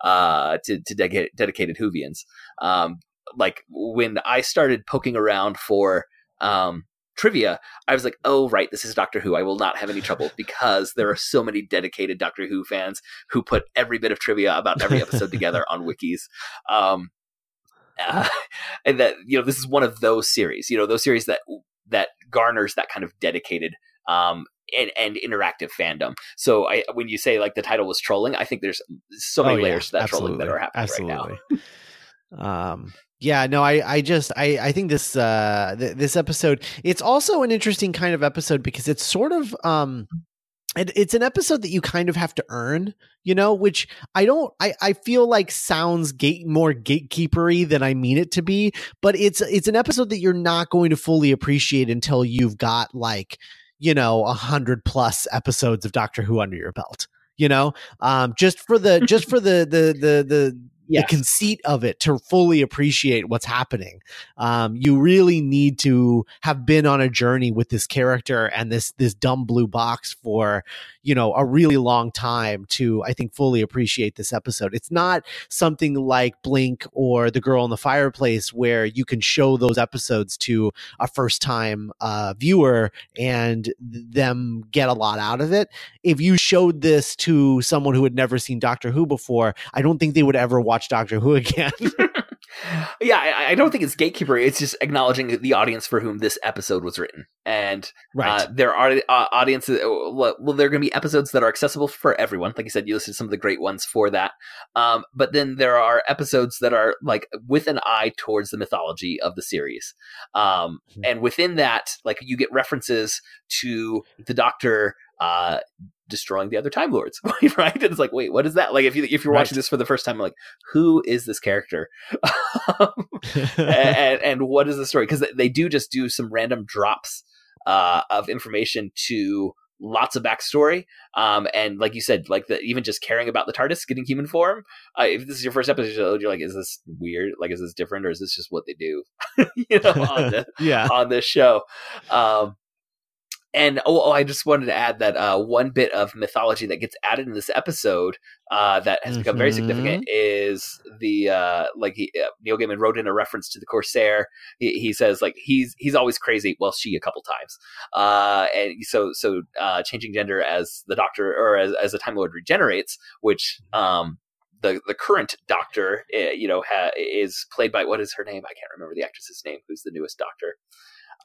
uh to, to dedicated, dedicated whovians. Um like when i started poking around for um trivia i was like oh right this is doctor who. I will not have any trouble because there are so many dedicated doctor who fans who put every bit of trivia about every episode together on wikis. Um uh, and that you know this is one of those series you know those series that that garners that kind of dedicated um and, and interactive fandom. So i when you say like the title was trolling i think there's so many Oh, yeah, layers to that trolling that are happening right now. Um yeah no i i just i i think this uh th- this episode it's also an interesting kind of episode because it's sort of um it, it's an episode that you kind of have to earn you know which i don't i i feel like sounds gate more gatekeepery than i mean it to be but it's it's an episode that you're not going to fully appreciate until you've got like you know a hundred plus episodes of doctor who under your belt you know? Um just for the just for the the the the Yes. the conceit of it to fully appreciate what's happening. Um, you really need to have been on a journey with this character and this this dumb blue box for you know a really long time to I think fully appreciate this episode. It's not something like Blink or The Girl in the Fireplace where you can show those episodes to a first time uh, viewer and them get a lot out of it. If you showed this to someone who had never seen Doctor Who before, I don't think they would ever watch Doctor Who again. yeah I, I don't think it's gatekeeper it's just acknowledging the audience for whom this episode was written and right. Uh, there are uh, audiences. Well, well, there are going to be episodes that are accessible for everyone. Like you said, you listed some of the great ones for that. Um, but then there are episodes that are like with an eye towards the mythology of the series. Um, Mhm. and within that, like you get references to the Doctor uh, destroying the other Time Lords, right? And it's like, wait, what is that? Like, if you if you're Right. watching this for the first time, like, who is this character, and, and what is the story? Because they do just do some random drops uh, of information to lots of backstory, um, and like you said, like the even just caring about the TARDIS getting human form. Uh, if this is your first episode, you're like, is this weird? Like, is this different, or is this just what they do? you know, on the, yeah. on this show. Um, and oh, oh, I just wanted to add that uh, one bit of mythology that gets added in this episode uh, that has become very Mhm. significant is the uh, like he, uh, Neil Gaiman wrote in a reference to the Corsair. He, he says like he's he's always crazy. Well, she a couple times, uh, and so so uh, changing gender as the Doctor or as as the Time Lord regenerates, which um, the the current Doctor, uh, you know, ha- is played by what is her name? I can't remember the actress's name. Who's the newest Doctor?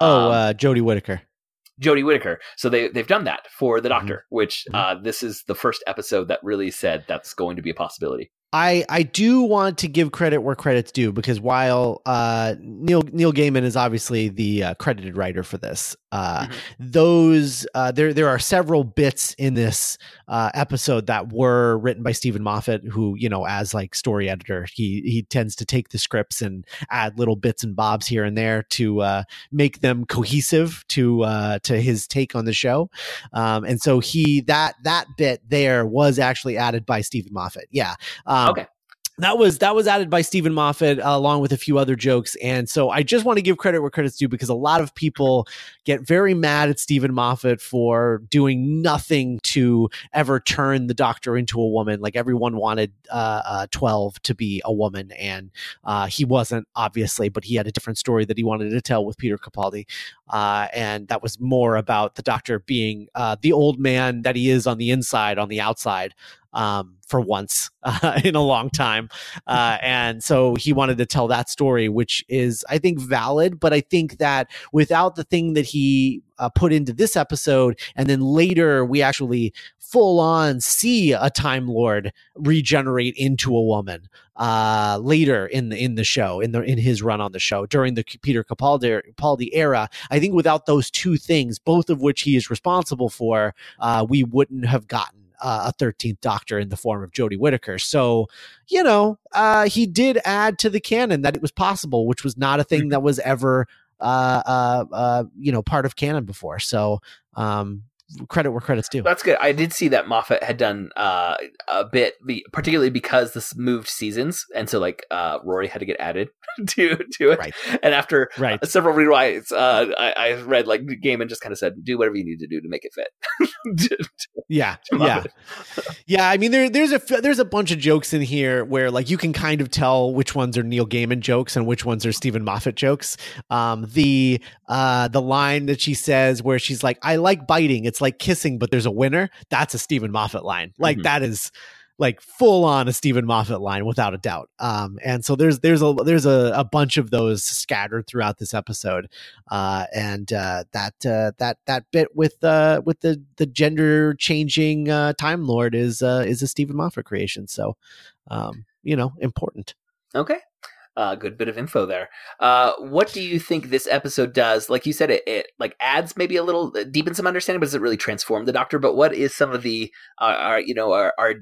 Oh, Um, uh, Jodie Whittaker. Jodie Whittaker. So they they've done that for the Mhm. Doctor, which uh, this is the first episode that really said that's going to be a possibility. I I do want to give credit where credit's due because while uh, Neil Neil Gaiman is obviously the uh, credited writer for this, uh, Mhm. those uh, there there are several bits in this uh, episode that were written by Steven Moffat, who you know as like story editor, he he tends to take the scripts and add little bits and bobs here and there to uh, make them cohesive to uh, to his take on the show, um, and so he that that bit there was actually added by Steven Moffat. Yeah. Um, Okay. That was that was added by Steven Moffat uh, along with a few other jokes, and so I just want to give credit where credit's due because a lot of people get very mad at Steven Moffat for doing nothing to ever turn the Doctor into a woman. Like everyone wanted uh, uh, Twelve to be a woman, and uh, he wasn't obviously, but he had a different story that he wanted to tell with Peter Capaldi, uh, and that was more about the Doctor being uh, the old man that he is on the inside, on the outside um, for once uh, in a long time. Uh, and so he wanted to tell that story, which is, I think, valid. But I think that without the thing that he uh, put into this episode, and then later we actually full on see a Time Lord regenerate into a woman uh later in the in the show in the in his run on the show during the Peter Capaldi, Capaldi era I think without those two things both of which he is responsible for uh we wouldn't have gotten uh, a 13th doctor in the form of Jodie Whittaker. So, you know, uh, he did add to the canon that it was possible, which was not a thing that was ever, uh, uh, uh, you know, part of canon before. So, um, credit where credit's due. That's good. I did see that Moffat had done uh, a bit, particularly because this moved seasons, and so like uh, Rory had to get added to to it. Right. And after Right. several rewrites, uh, I, I read like Gaiman just kind of said, "Do whatever you need to do to make it fit." Yeah. To Yeah. Moffat. Yeah, I mean there there's a there's a bunch of jokes in here where like you can kind of tell which ones are Neil Gaiman jokes and which ones are Steven Moffat jokes. Um, the uh, the line that she says where she's like, "I like biting. It's like kissing, but there's a winner." That's a Steven Moffat line. Like Mhm. that is like full on a Steven Moffat line without a doubt. Um, and so there's there's a there's a, a bunch of those scattered throughout this episode. Uh, and uh, that uh, that that bit with uh, with the the gender changing uh, Time Lord is uh, is a Steven Moffat creation. So um, you know, important. Okay. Uh, good bit of info there. Uh, what do you think this episode does? Like you said, it, it like adds maybe a little uh, deepens some understanding, but does it really transform the Doctor? But what is some of the uh, are you know are, are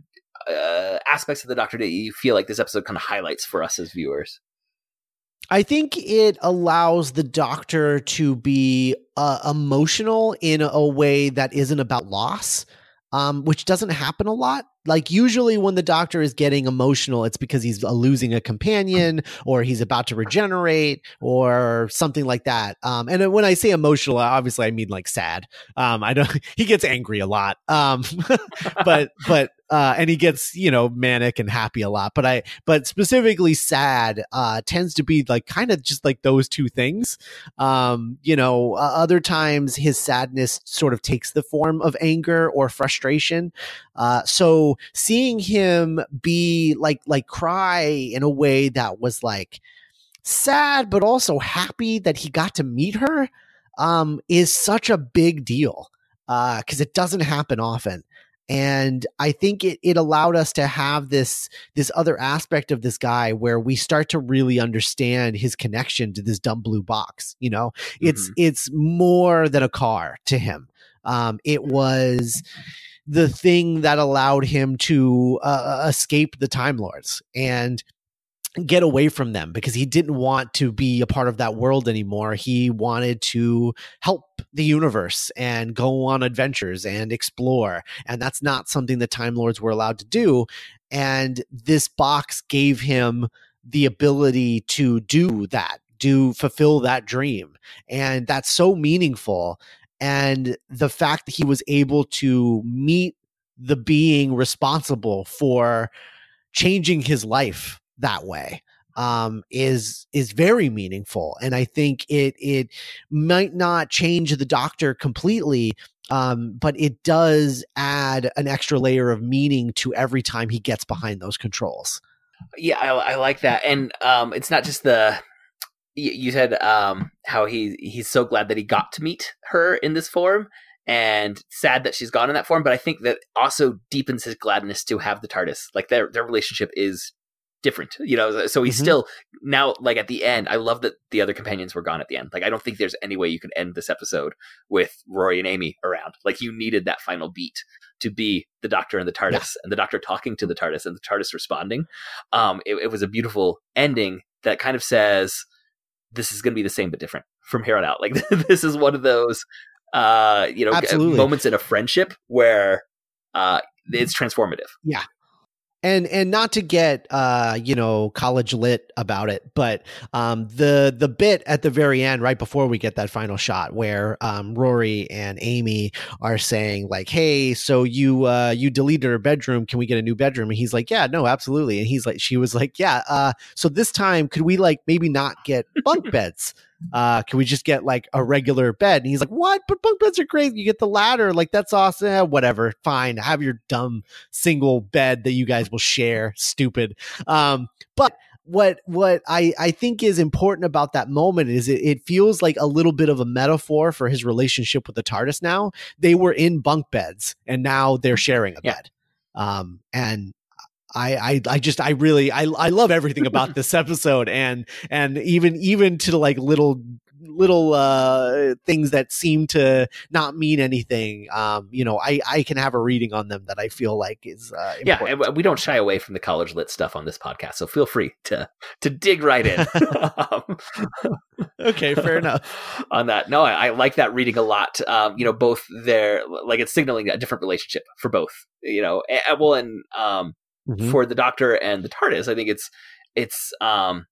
uh, aspects of the Doctor that you feel like this episode kind of highlights for us as viewers? I think it allows the doctor to be uh, emotional in a way that isn't about loss, um, which doesn't happen a lot. Like usually when the doctor is getting emotional, it's because he's uh, losing a companion or he's about to regenerate or something like that. Um, and when I say emotional, obviously I mean like sad. Um, I don't. He gets angry a lot. Um, but but uh, and he gets you know manic and happy a lot. But I but specifically sad uh, tends to be like kind of just like those two things. Um, you know, uh, other times his sadness sort of takes the form of anger or frustration. Uh, so seeing him be like like cry in a way that was like sad but also happy that he got to meet her um, is such a big deal because it doesn't happen often and i think it, it allowed us to have this this other aspect of this guy where we start to really understand his connection to this dumb blue box you know? It's it's more than a car to him. Um, it was the thing that allowed him to uh, escape the Time Lords. And get away from them because he didn't want to be a part of that world anymore. He wanted to help the universe and go on adventures and explore. And that's not something the Time Lords were allowed to do. And this box gave him the ability to do that, do fulfill that dream. And that's so meaningful. And the fact that he was able to meet the being responsible for changing his life that way um, is is very meaningful, and I think it it might not change the Doctor completely, um, but it does add an extra layer of meaning to every time he gets behind those controls. Yeah, I, I like that, and um, it's not just the. You said um, how he he's so glad that he got to meet her in this form, and sad that she's gone in that form. But I think that also deepens his gladness to have the TARDIS. Like their their relationship is different you know so he's mm-hmm. still now like at the end i love that the other companions were gone at the end like i don't think there's any way you can end this episode with rory and amy around like you needed that final beat to be the doctor and the tardis yeah. and the doctor talking to the tardis and the tardis responding um it, it was a beautiful ending that kind of says this is going to be the same but different from here on out like this is one of those uh you know Absolutely. moments in a friendship where uh it's transformative yeah and and not to get uh you know college lit about it but um the the bit at the very end right before we get that final shot where um rory and amy are saying like hey so you uh you deleted her bedroom. Can we get a new bedroom? And he's like yeah no absolutely. And he's like she was like yeah uh so this time could we like maybe not get bunk beds uh, can we just get like a regular bed? And he's like, what? But bunk beds are great. You get the ladder. Like, that's awesome. Eh, whatever. Fine. Have your dumb single bed that you guys will share. Stupid. Um, but what what I, I think is important about that moment is it, it feels like a little bit of a metaphor for his relationship with the TARDIS now. They were in bunk beds and now they're sharing a yeah. bed. Um, and I, I I just I really I I love everything about this episode and and even even to like little little uh things that seem to not mean anything um you know i i can have a reading on them that i feel like is uh important. yeah we don't shy away from the college lit stuff on this podcast so feel free to to dig right in okay fair enough on that no I, I, like that reading a lot um you know both their like it's signaling a different relationship for both you know and, well and um mm-hmm. for the Doctor and the TARDIS. I think it's it's um,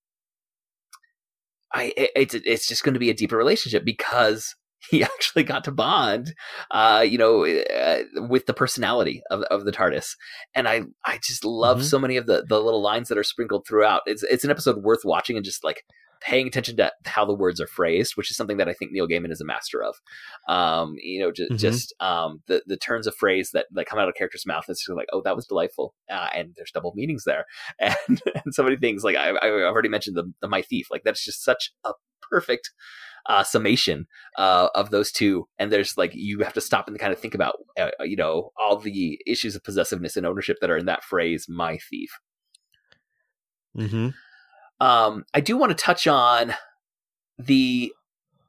I it's it's just going to be a deeper relationship because he actually got to bond, uh, you know, uh, with the personality of, of the TARDIS, and I I just love mm-hmm. so many of the the little lines that are sprinkled throughout. It's it's an episode worth watching and just like paying attention to how the words are phrased, which is something that I think Neil Gaiman is a master of. Um, you know, just, mm-hmm. just um, the the turns of phrase that, that come out of a character's mouth. It's like, oh, that was delightful, uh, and there's double meanings there, and, and so many things. Like I, I've already mentioned the, the my thief. Like that's just such a perfect uh, summation uh, of those two. And there's like you have to stop and kind of think about uh, you know all the issues of possessiveness and ownership that are in that phrase, my thief. Mm-hmm. Um, I do want to touch on the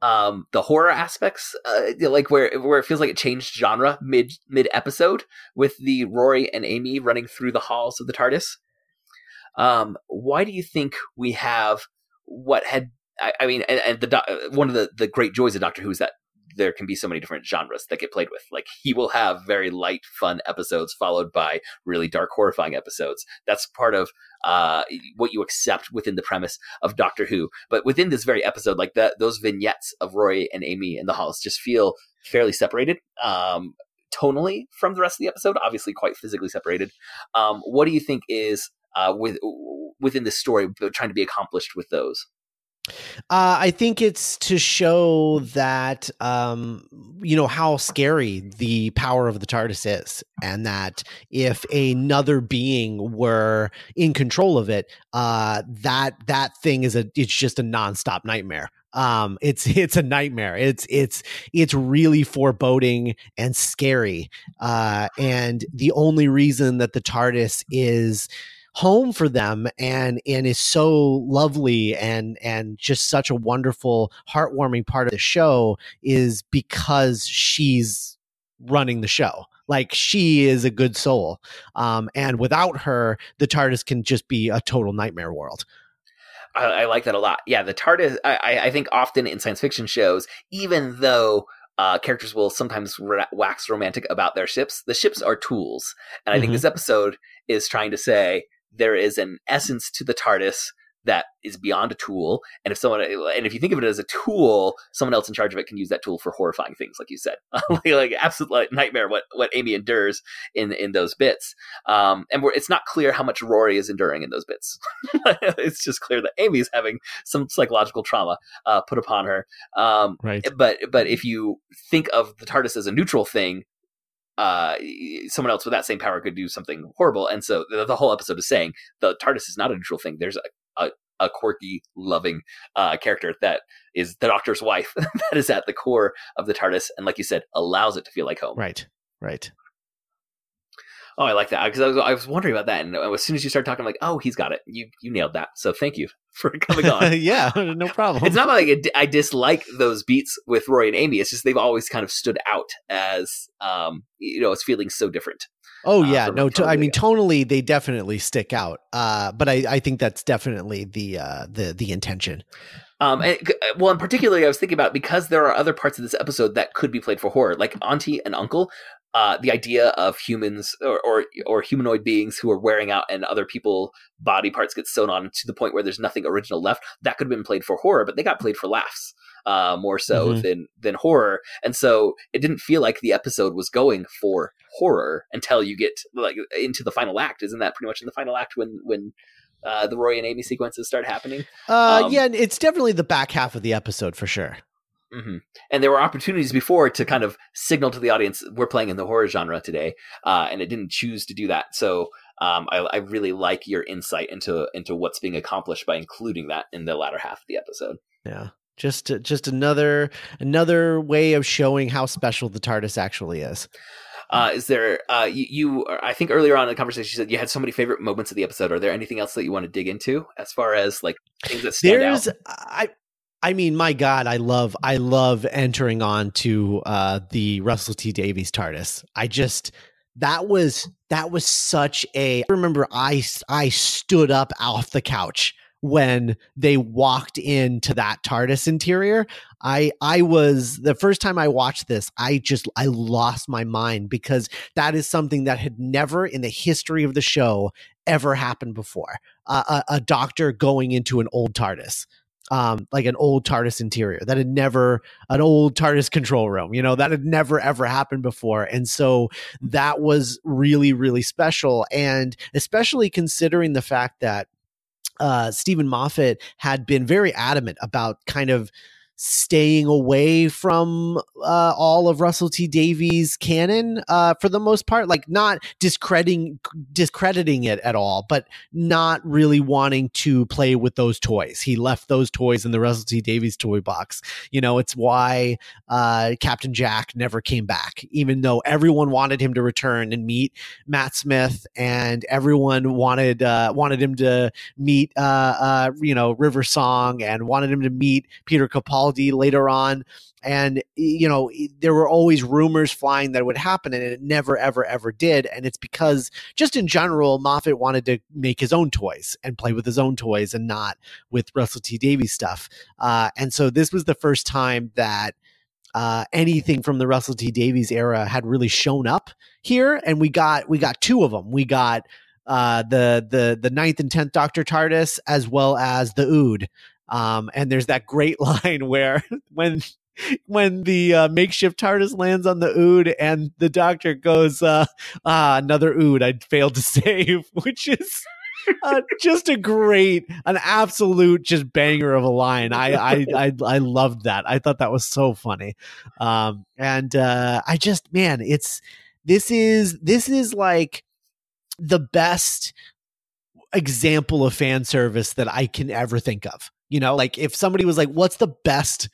um the horror aspects uh, like where where it feels like it changed genre mid mid episode with the Rory and Amy running through the halls of the TARDIS. Um, why do you think we have what had I, I mean, and, and the one of the the great joys of Doctor Who is that there can be so many different genres that get played with. Like he will have very light, fun episodes followed by really dark, horrifying episodes. That's part of uh, what you accept within the premise of Doctor Who. But within this very episode, like that, those vignettes of Rory and Amy in the halls just feel fairly separated. Um, tonally from the rest of the episode, obviously quite physically separated. Um, what do you think is uh, with within the story trying to be accomplished with those? Uh, I think it's to show that um, you know how scary the power of the TARDIS is, and that if another being were in control of it, uh, that that thing is a it's just a nonstop nightmare. Um, it's it's a nightmare. It's it's it's really foreboding and scary. Uh, and the only reason that the TARDIS is home for them and and is so lovely and and just such a wonderful heartwarming part of the show is because she's running the show. Like she is a good soul. Um, and without her, the TARDIS can just be a total nightmare world. I, I like that a lot. Yeah, the TARDIS. I, I- think often in science fiction shows, even though uh, characters will sometimes ra- wax romantic about their ships, the ships are tools, and I think Mhm. this episode is trying to say there is an essence to the TARDIS that is beyond a tool, and if someone and if you think of it as a tool, someone else in charge of it can use that tool for horrifying things, like you said, like, like absolute like, nightmare. What what Amy endures in in those bits, um, and we're, it's not clear how much Rory is enduring in those bits. it's just clear that Amy's having some psychological trauma uh, put upon her. Um, Right. but but if you think of the TARDIS as a neutral thing, uh, someone else with that same power could do something horrible. And so the, the whole episode is saying the TARDIS is not a neutral thing. There's a a, a quirky, loving uh, character that is the Doctor's wife that is at the core of the TARDIS, and like you said, allows it to feel like home. Right. Right. Oh, I like that because I was, I was wondering about that, and as soon as you started talking, I'm like, oh, he's got it. You you nailed that. So thank you for coming on. yeah, no problem. it's not like I- dislike those beats with Rory and Amy. It's just they've always kind of stood out as um, you know, it's feeling so different. Oh uh, yeah, no. To, I mean, tonally, they definitely stick out. Uh, but I, I think that's definitely the uh, the the intention. Um, and, well, and particularly, I was thinking about because there are other parts of this episode that could be played for horror, like Auntie and Uncle. Uh, the idea of humans or, or or humanoid beings who are wearing out and other people body parts get sewn on to the point where there's nothing original left. That could have been played for horror, but they got played for laughs uh, more so Mhm. than than horror, and so it didn't feel like the episode was going for horror until you get like into the final act. Isn't that pretty much in the final act when when uh, the Rory and Amy sequences start happening? Uh, Um, yeah, it's definitely the back half of the episode for sure. Hmm And there were opportunities before to kind of signal to the audience we're playing in the horror genre today, uh, and it didn't choose to do that. So um, I, I really like your insight into into what's being accomplished by including that in the latter half of the episode. Yeah, just just another another way of showing how special the TARDIS actually is. Uh, is there uh, you, you? I think earlier on in the conversation you said you had so many favorite moments of the episode. Are there anything else that you want to dig into as far as like things that stand There's out? I. I mean, my God, I love, I love entering on to uh, the Russell T Davies TARDIS. I just, that was, that was such a. I remember, I, I stood up off the couch when they walked into that TARDIS interior. I, I was the first time I watched this. I just, I lost my mind because that is something that had never in the history of the show ever happened before. Uh, a, a doctor going into an old TARDIS um, like an old TARDIS interior that had never an old TARDIS control room, you know, that had never ever happened before. And so that was really, really special. And especially considering the fact that uh, Steven Moffat had been very adamant about kind of staying away from uh, all of Russell T Davies' canon uh, for the most part, like not discrediting discrediting it at all, but not really wanting to play with those toys. He left those toys in the Russell T Davies toy box. You know, it's why uh, Captain Jack never came back, even though everyone wanted him to return and meet Matt Smith, and everyone wanted uh, wanted him to meet uh, uh, you know River Song, and wanted him to meet Peter Capaldi later on. And you know, there were always rumors flying that it would happen, and it never, ever, ever did. And it's because just in general, Moffat wanted to make his own toys and play with his own toys and not with Russell T Davies stuff. Uh, and so this was the first time that uh, anything from the Russell T Davies era had really shown up here, and we got we got two of them. We got uh, the the the ninth and tenth Doctor TARDIS as well as the Ood. Um, and there's that great line where when when the uh, makeshift TARDIS lands on the Ood and the Doctor goes, uh, "Ah, another Ood I failed to save," which is. Uh, just a great, an absolute, just banger of a line. I, I, I, I loved that. I thought that was so funny. Um, and uh, I just, man, it's this is this is like the best example of fan service that I can ever think of. You know, like if somebody was like, "What's the best?"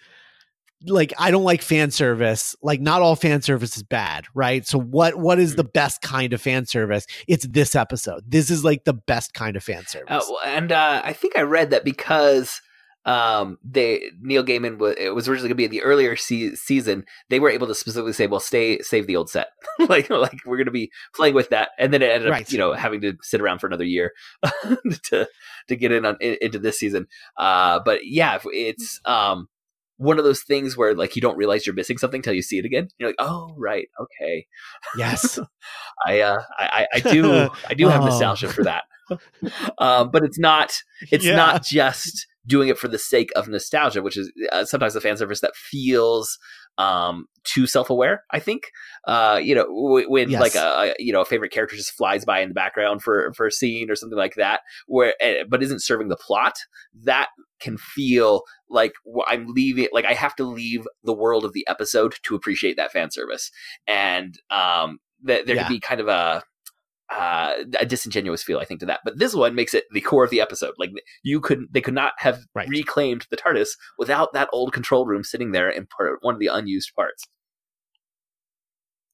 Like I don't like fan service. Like not all fan service is bad, right? So what what is the best kind of fan service? It's this episode. This is like the best kind of fan service. Uh, and uh, I think I read that because um, they Neil Gaiman was it was originally going to be in the earlier se- season. They were able to specifically say, "Well, stay save the old set, like like we're going to be playing with that," and then it ended up you know having to sit around for another year to to get in on in, into this season. Uh, but yeah, it's um one of those things where like you don't realize you're missing something till you see it again. You're like, oh right, okay. Yes. I uh I I, do I do have Oh. nostalgia for that. um, but it's not it's Yeah. not just doing it for the sake of nostalgia, which is uh, sometimes the fan service that feels um too self-aware i think uh you know w- when Yes. like a, a you know a favorite character just flies by in the background for for a scene or something like that where eh, but isn't serving the plot that can feel like i'm leaving like i have to leave the world of the episode to appreciate that fan service and um that there Yeah. could be kind of a uh, a disingenuous feel, I think, to that. But this one makes it the core of the episode. Like you could, they could not have Right. reclaimed the TARDIS without that old control room sitting there in part, one of the unused parts.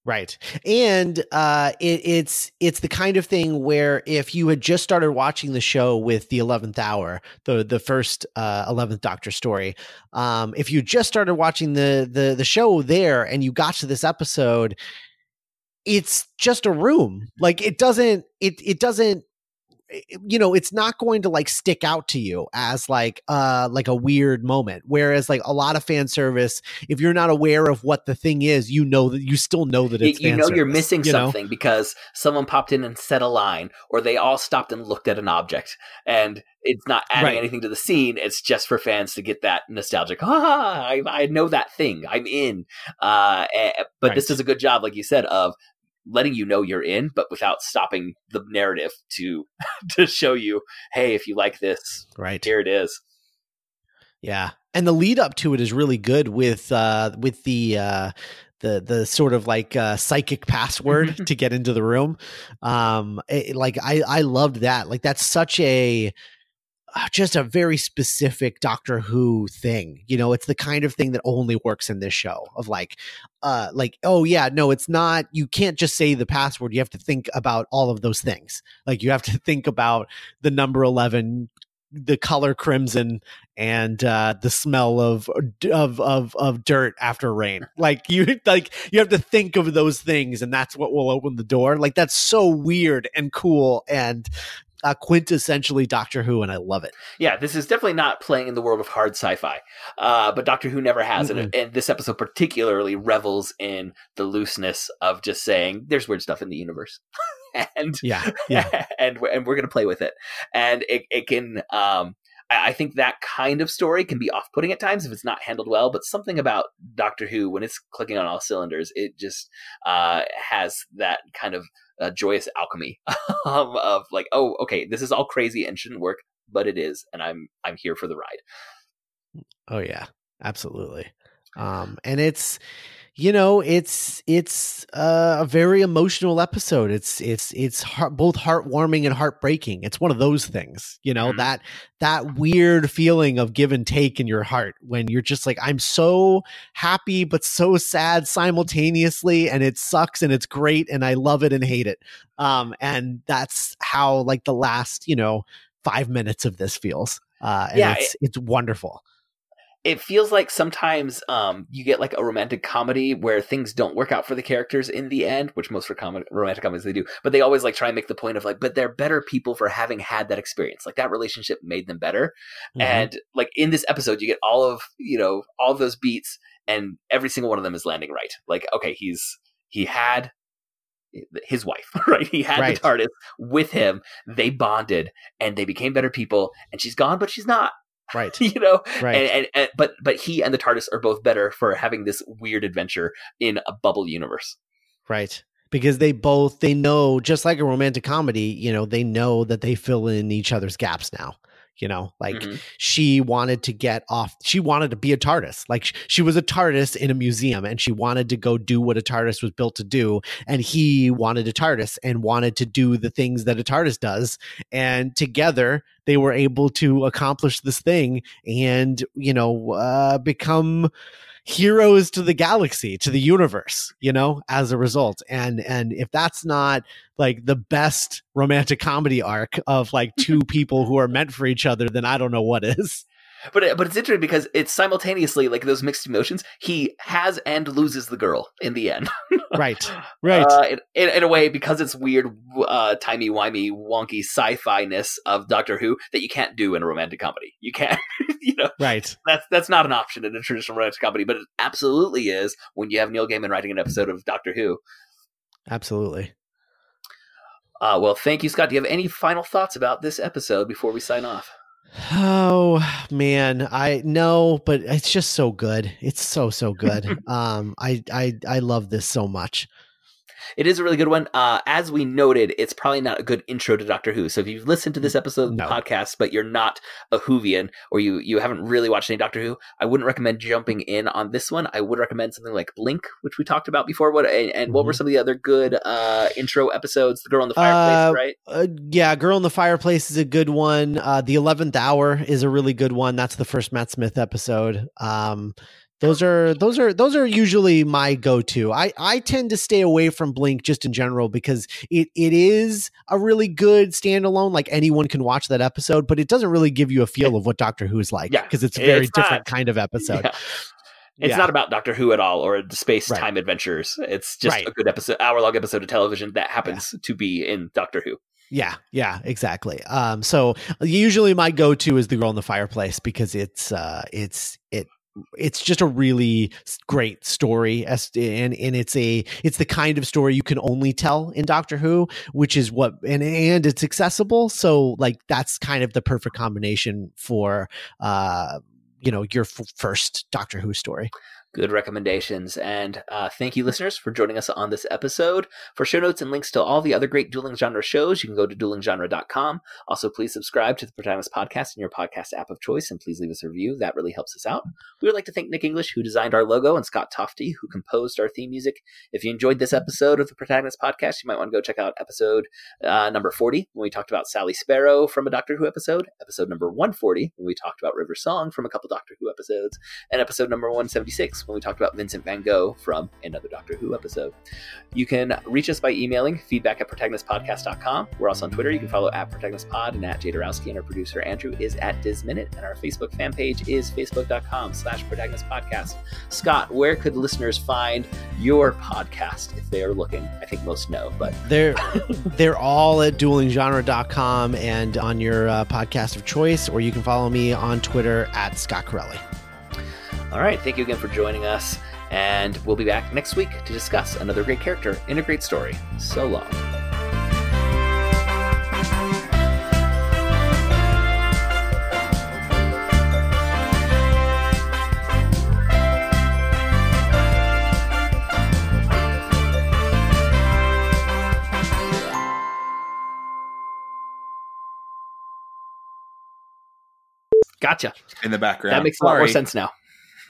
Right. And uh it, it's it's the kind of thing where if you had just started watching the show with the 11th hour, the the first uh 11th Doctor story, um if you just started watching the the the show there and you got to this episode, it's just a room. Like it doesn't it it doesn't you know it's not going to like stick out to you as like uh like a weird moment whereas like a lot of fan service if you're not aware of what the thing is you know that you still know that it's you know you're missing you know? something because someone popped in and said a line, or they all stopped and looked at an object, and it's not adding Right. anything to the scene. It's just for fans to get that nostalgic. Ah, I, I know that thing. I'm in. Uh, eh, but this Right. does a good job, like you said, of letting you know you're in, but without stopping the narrative to to show you, hey, if you like this, right here it is. Yeah, and the lead up to it is really good with uh with the uh the the sort of like uh psychic password to get into the room. Um it- like I I loved that. Like that's such a just a very specific Doctor Who thing. You know, it's the kind of thing that only works in this show of like uh like oh yeah, no, it's not you can't just say the password. You have to think about all of those things. Like you have to think about the number 11 the color crimson and uh the smell of of of of dirt after rain like you like you have to think of those things and that's what will open the door like that's so weird and cool and uh quintessentially doctor who and i love it Yeah, this is definitely not playing in the world of hard sci-fi, uh, but Doctor Who never has, and, and this episode particularly revels in the looseness of just saying there's weird stuff in the universe, and yeah yeah and we're, and we're gonna play with it, and it it can. Um, I I think that kind of story can be off-putting at times if it's not handled well. But something about Doctor Who, when it's clicking on all cylinders, it just uh, has that kind of uh, joyous alchemy um, of like, oh, okay, this is all crazy and shouldn't work, but it is, and I'm I'm here for the ride. Oh yeah, absolutely. Um, and it's you know it's it's uh, a very emotional episode. It's it's it's heart, both heartwarming and heartbreaking. It's one of those things, you know Mhm. that that weird feeling of give and take in your heart when you're just like I'm so happy but so sad simultaneously, and it sucks and it's great and I love it and hate it. Um, and that's how like the last you know five minutes of this feels. Uh, and Yeah, it's it's wonderful. It feels like sometimes um, you get like a romantic comedy where things don't work out for the characters in the end, which most for com- romantic comedies they do. But they always like try and make the point of like, but they're better people for having had that experience. Like that relationship made them better. Mhm. And like in this episode, you get all of you know all of those beats, and every single one of them is landing right. Like okay, he's he had his wife, right? He had Right. the TARDIS with him. They bonded, and they became better people. And she's gone, but she's not. Right, You know, right. and, and, and but but he and the TARDIS are both better for having this weird adventure in a bubble universe. Right. Because they both they know just like a romantic comedy, you know, they know that they fill in each other's gaps now. You know, like Mhm. she wanted to get off she wanted to be a TARDIS. Like sh- she was a TARDIS in a museum and she wanted to go do what a TARDIS was built to do and he wanted a TARDIS and wanted to do the things that a TARDIS does and together they were able to accomplish this thing and, you know, uh become heroes to the galaxy to the universe you know as a result. And and if that's not like the best romantic comedy arc of like two people who are meant for each other then i don't know what is But it, but it's interesting because it's simultaneously like those mixed emotions. He has and loses the girl in the end. right, right. Uh, in, in, in a way, because it's weird, uh, timey wimey, wonky sci-fi ness of Doctor Who that you can't do in a romantic comedy. You can't, you know, right. that's that's not an option in a traditional romantic comedy, but it absolutely is when you have Neil Gaiman writing an episode of Doctor Who. Absolutely. Uh, well, thank you, Scott. Do you have any final thoughts about this episode before we sign off? Oh man, I know, but it's just so good. It's so so good. um, I I I love this so much. It is a really good one. Uh, as we noted, it's probably not a good intro to Doctor Who. So if you've listened to this episode of the No. podcast, but you're not a Whovian or you you haven't really watched any Doctor Who, I wouldn't recommend jumping in on this one. I would recommend something like Blink, which we talked about before. What and, and what were Mhm. some of the other good uh, intro episodes? The Girl in the Fireplace, Uh, right? Uh, yeah, Girl in the Fireplace is a good one. Uh, the Eleventh Hour is a really good one. That's the first Matt Smith episode. Um, those are those are those are usually my go-to. I I tend to stay away from Blink just in general because it it is a really good standalone. Like anyone can watch that episode, but it doesn't really give you a feel of what Doctor Who's like. Yeah, because it's a very it's not- different kind of episode. Yeah. It's Yeah. not about Doctor Who at all or the space Right. time adventures. It's just Right. a good episode, hour long episode of television that happens to be in Doctor Who. Yeah, yeah, exactly. Um, so usually my go-to is the girl in the fireplace because it's uh, it's it it's just a really great story and and it's a it's the kind of story you can only tell in Doctor Who, which is what and and it's accessible. So like that's kind of the perfect combination for uh you know your f- first Doctor Who story. Good recommendations. And uh, thank you, listeners, for joining us on this episode. For show notes and links to all the other great dueling genre shows, you can go to duelinggenre.com. Also, please subscribe to the Protagonist Podcast in your podcast app of choice, and please leave us a review. That really helps us out. We would like to thank Nick English, who designed our logo, and Scott Tofty, who composed our theme music. If you enjoyed this episode of the Protagonist Podcast, you might want to go check out episode uh, number 40, when we talked about Sally Sparrow from a Doctor Who episode, episode number 140, when we talked about River Song from a couple Doctor Who episodes, and episode number 176 when we talked about Vincent van Gogh from another Doctor Who episode. You can reach us by emailing feedback at protagonistpodcast.com. We're also on Twitter. You can follow at protagonistpod and at Jadarowski, and our producer Andrew is at DizMinute, and our Facebook fan page is facebook.com slash protagonistpodcast. Scott, where could listeners find your podcast if they are looking? I think most know, but They're they're all at duelinggenre.com and on your uh, podcast of choice, or you can follow me on Twitter at Scott Carelli. All right. Thank you again for joining us, and we'll be back next week to discuss another great character in a great story. So long. Gotcha. in the background. That makes a lot more sense now.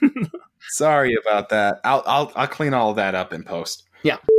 Sorry about that. I'll I'll I'll clean all of that up in post. Yeah.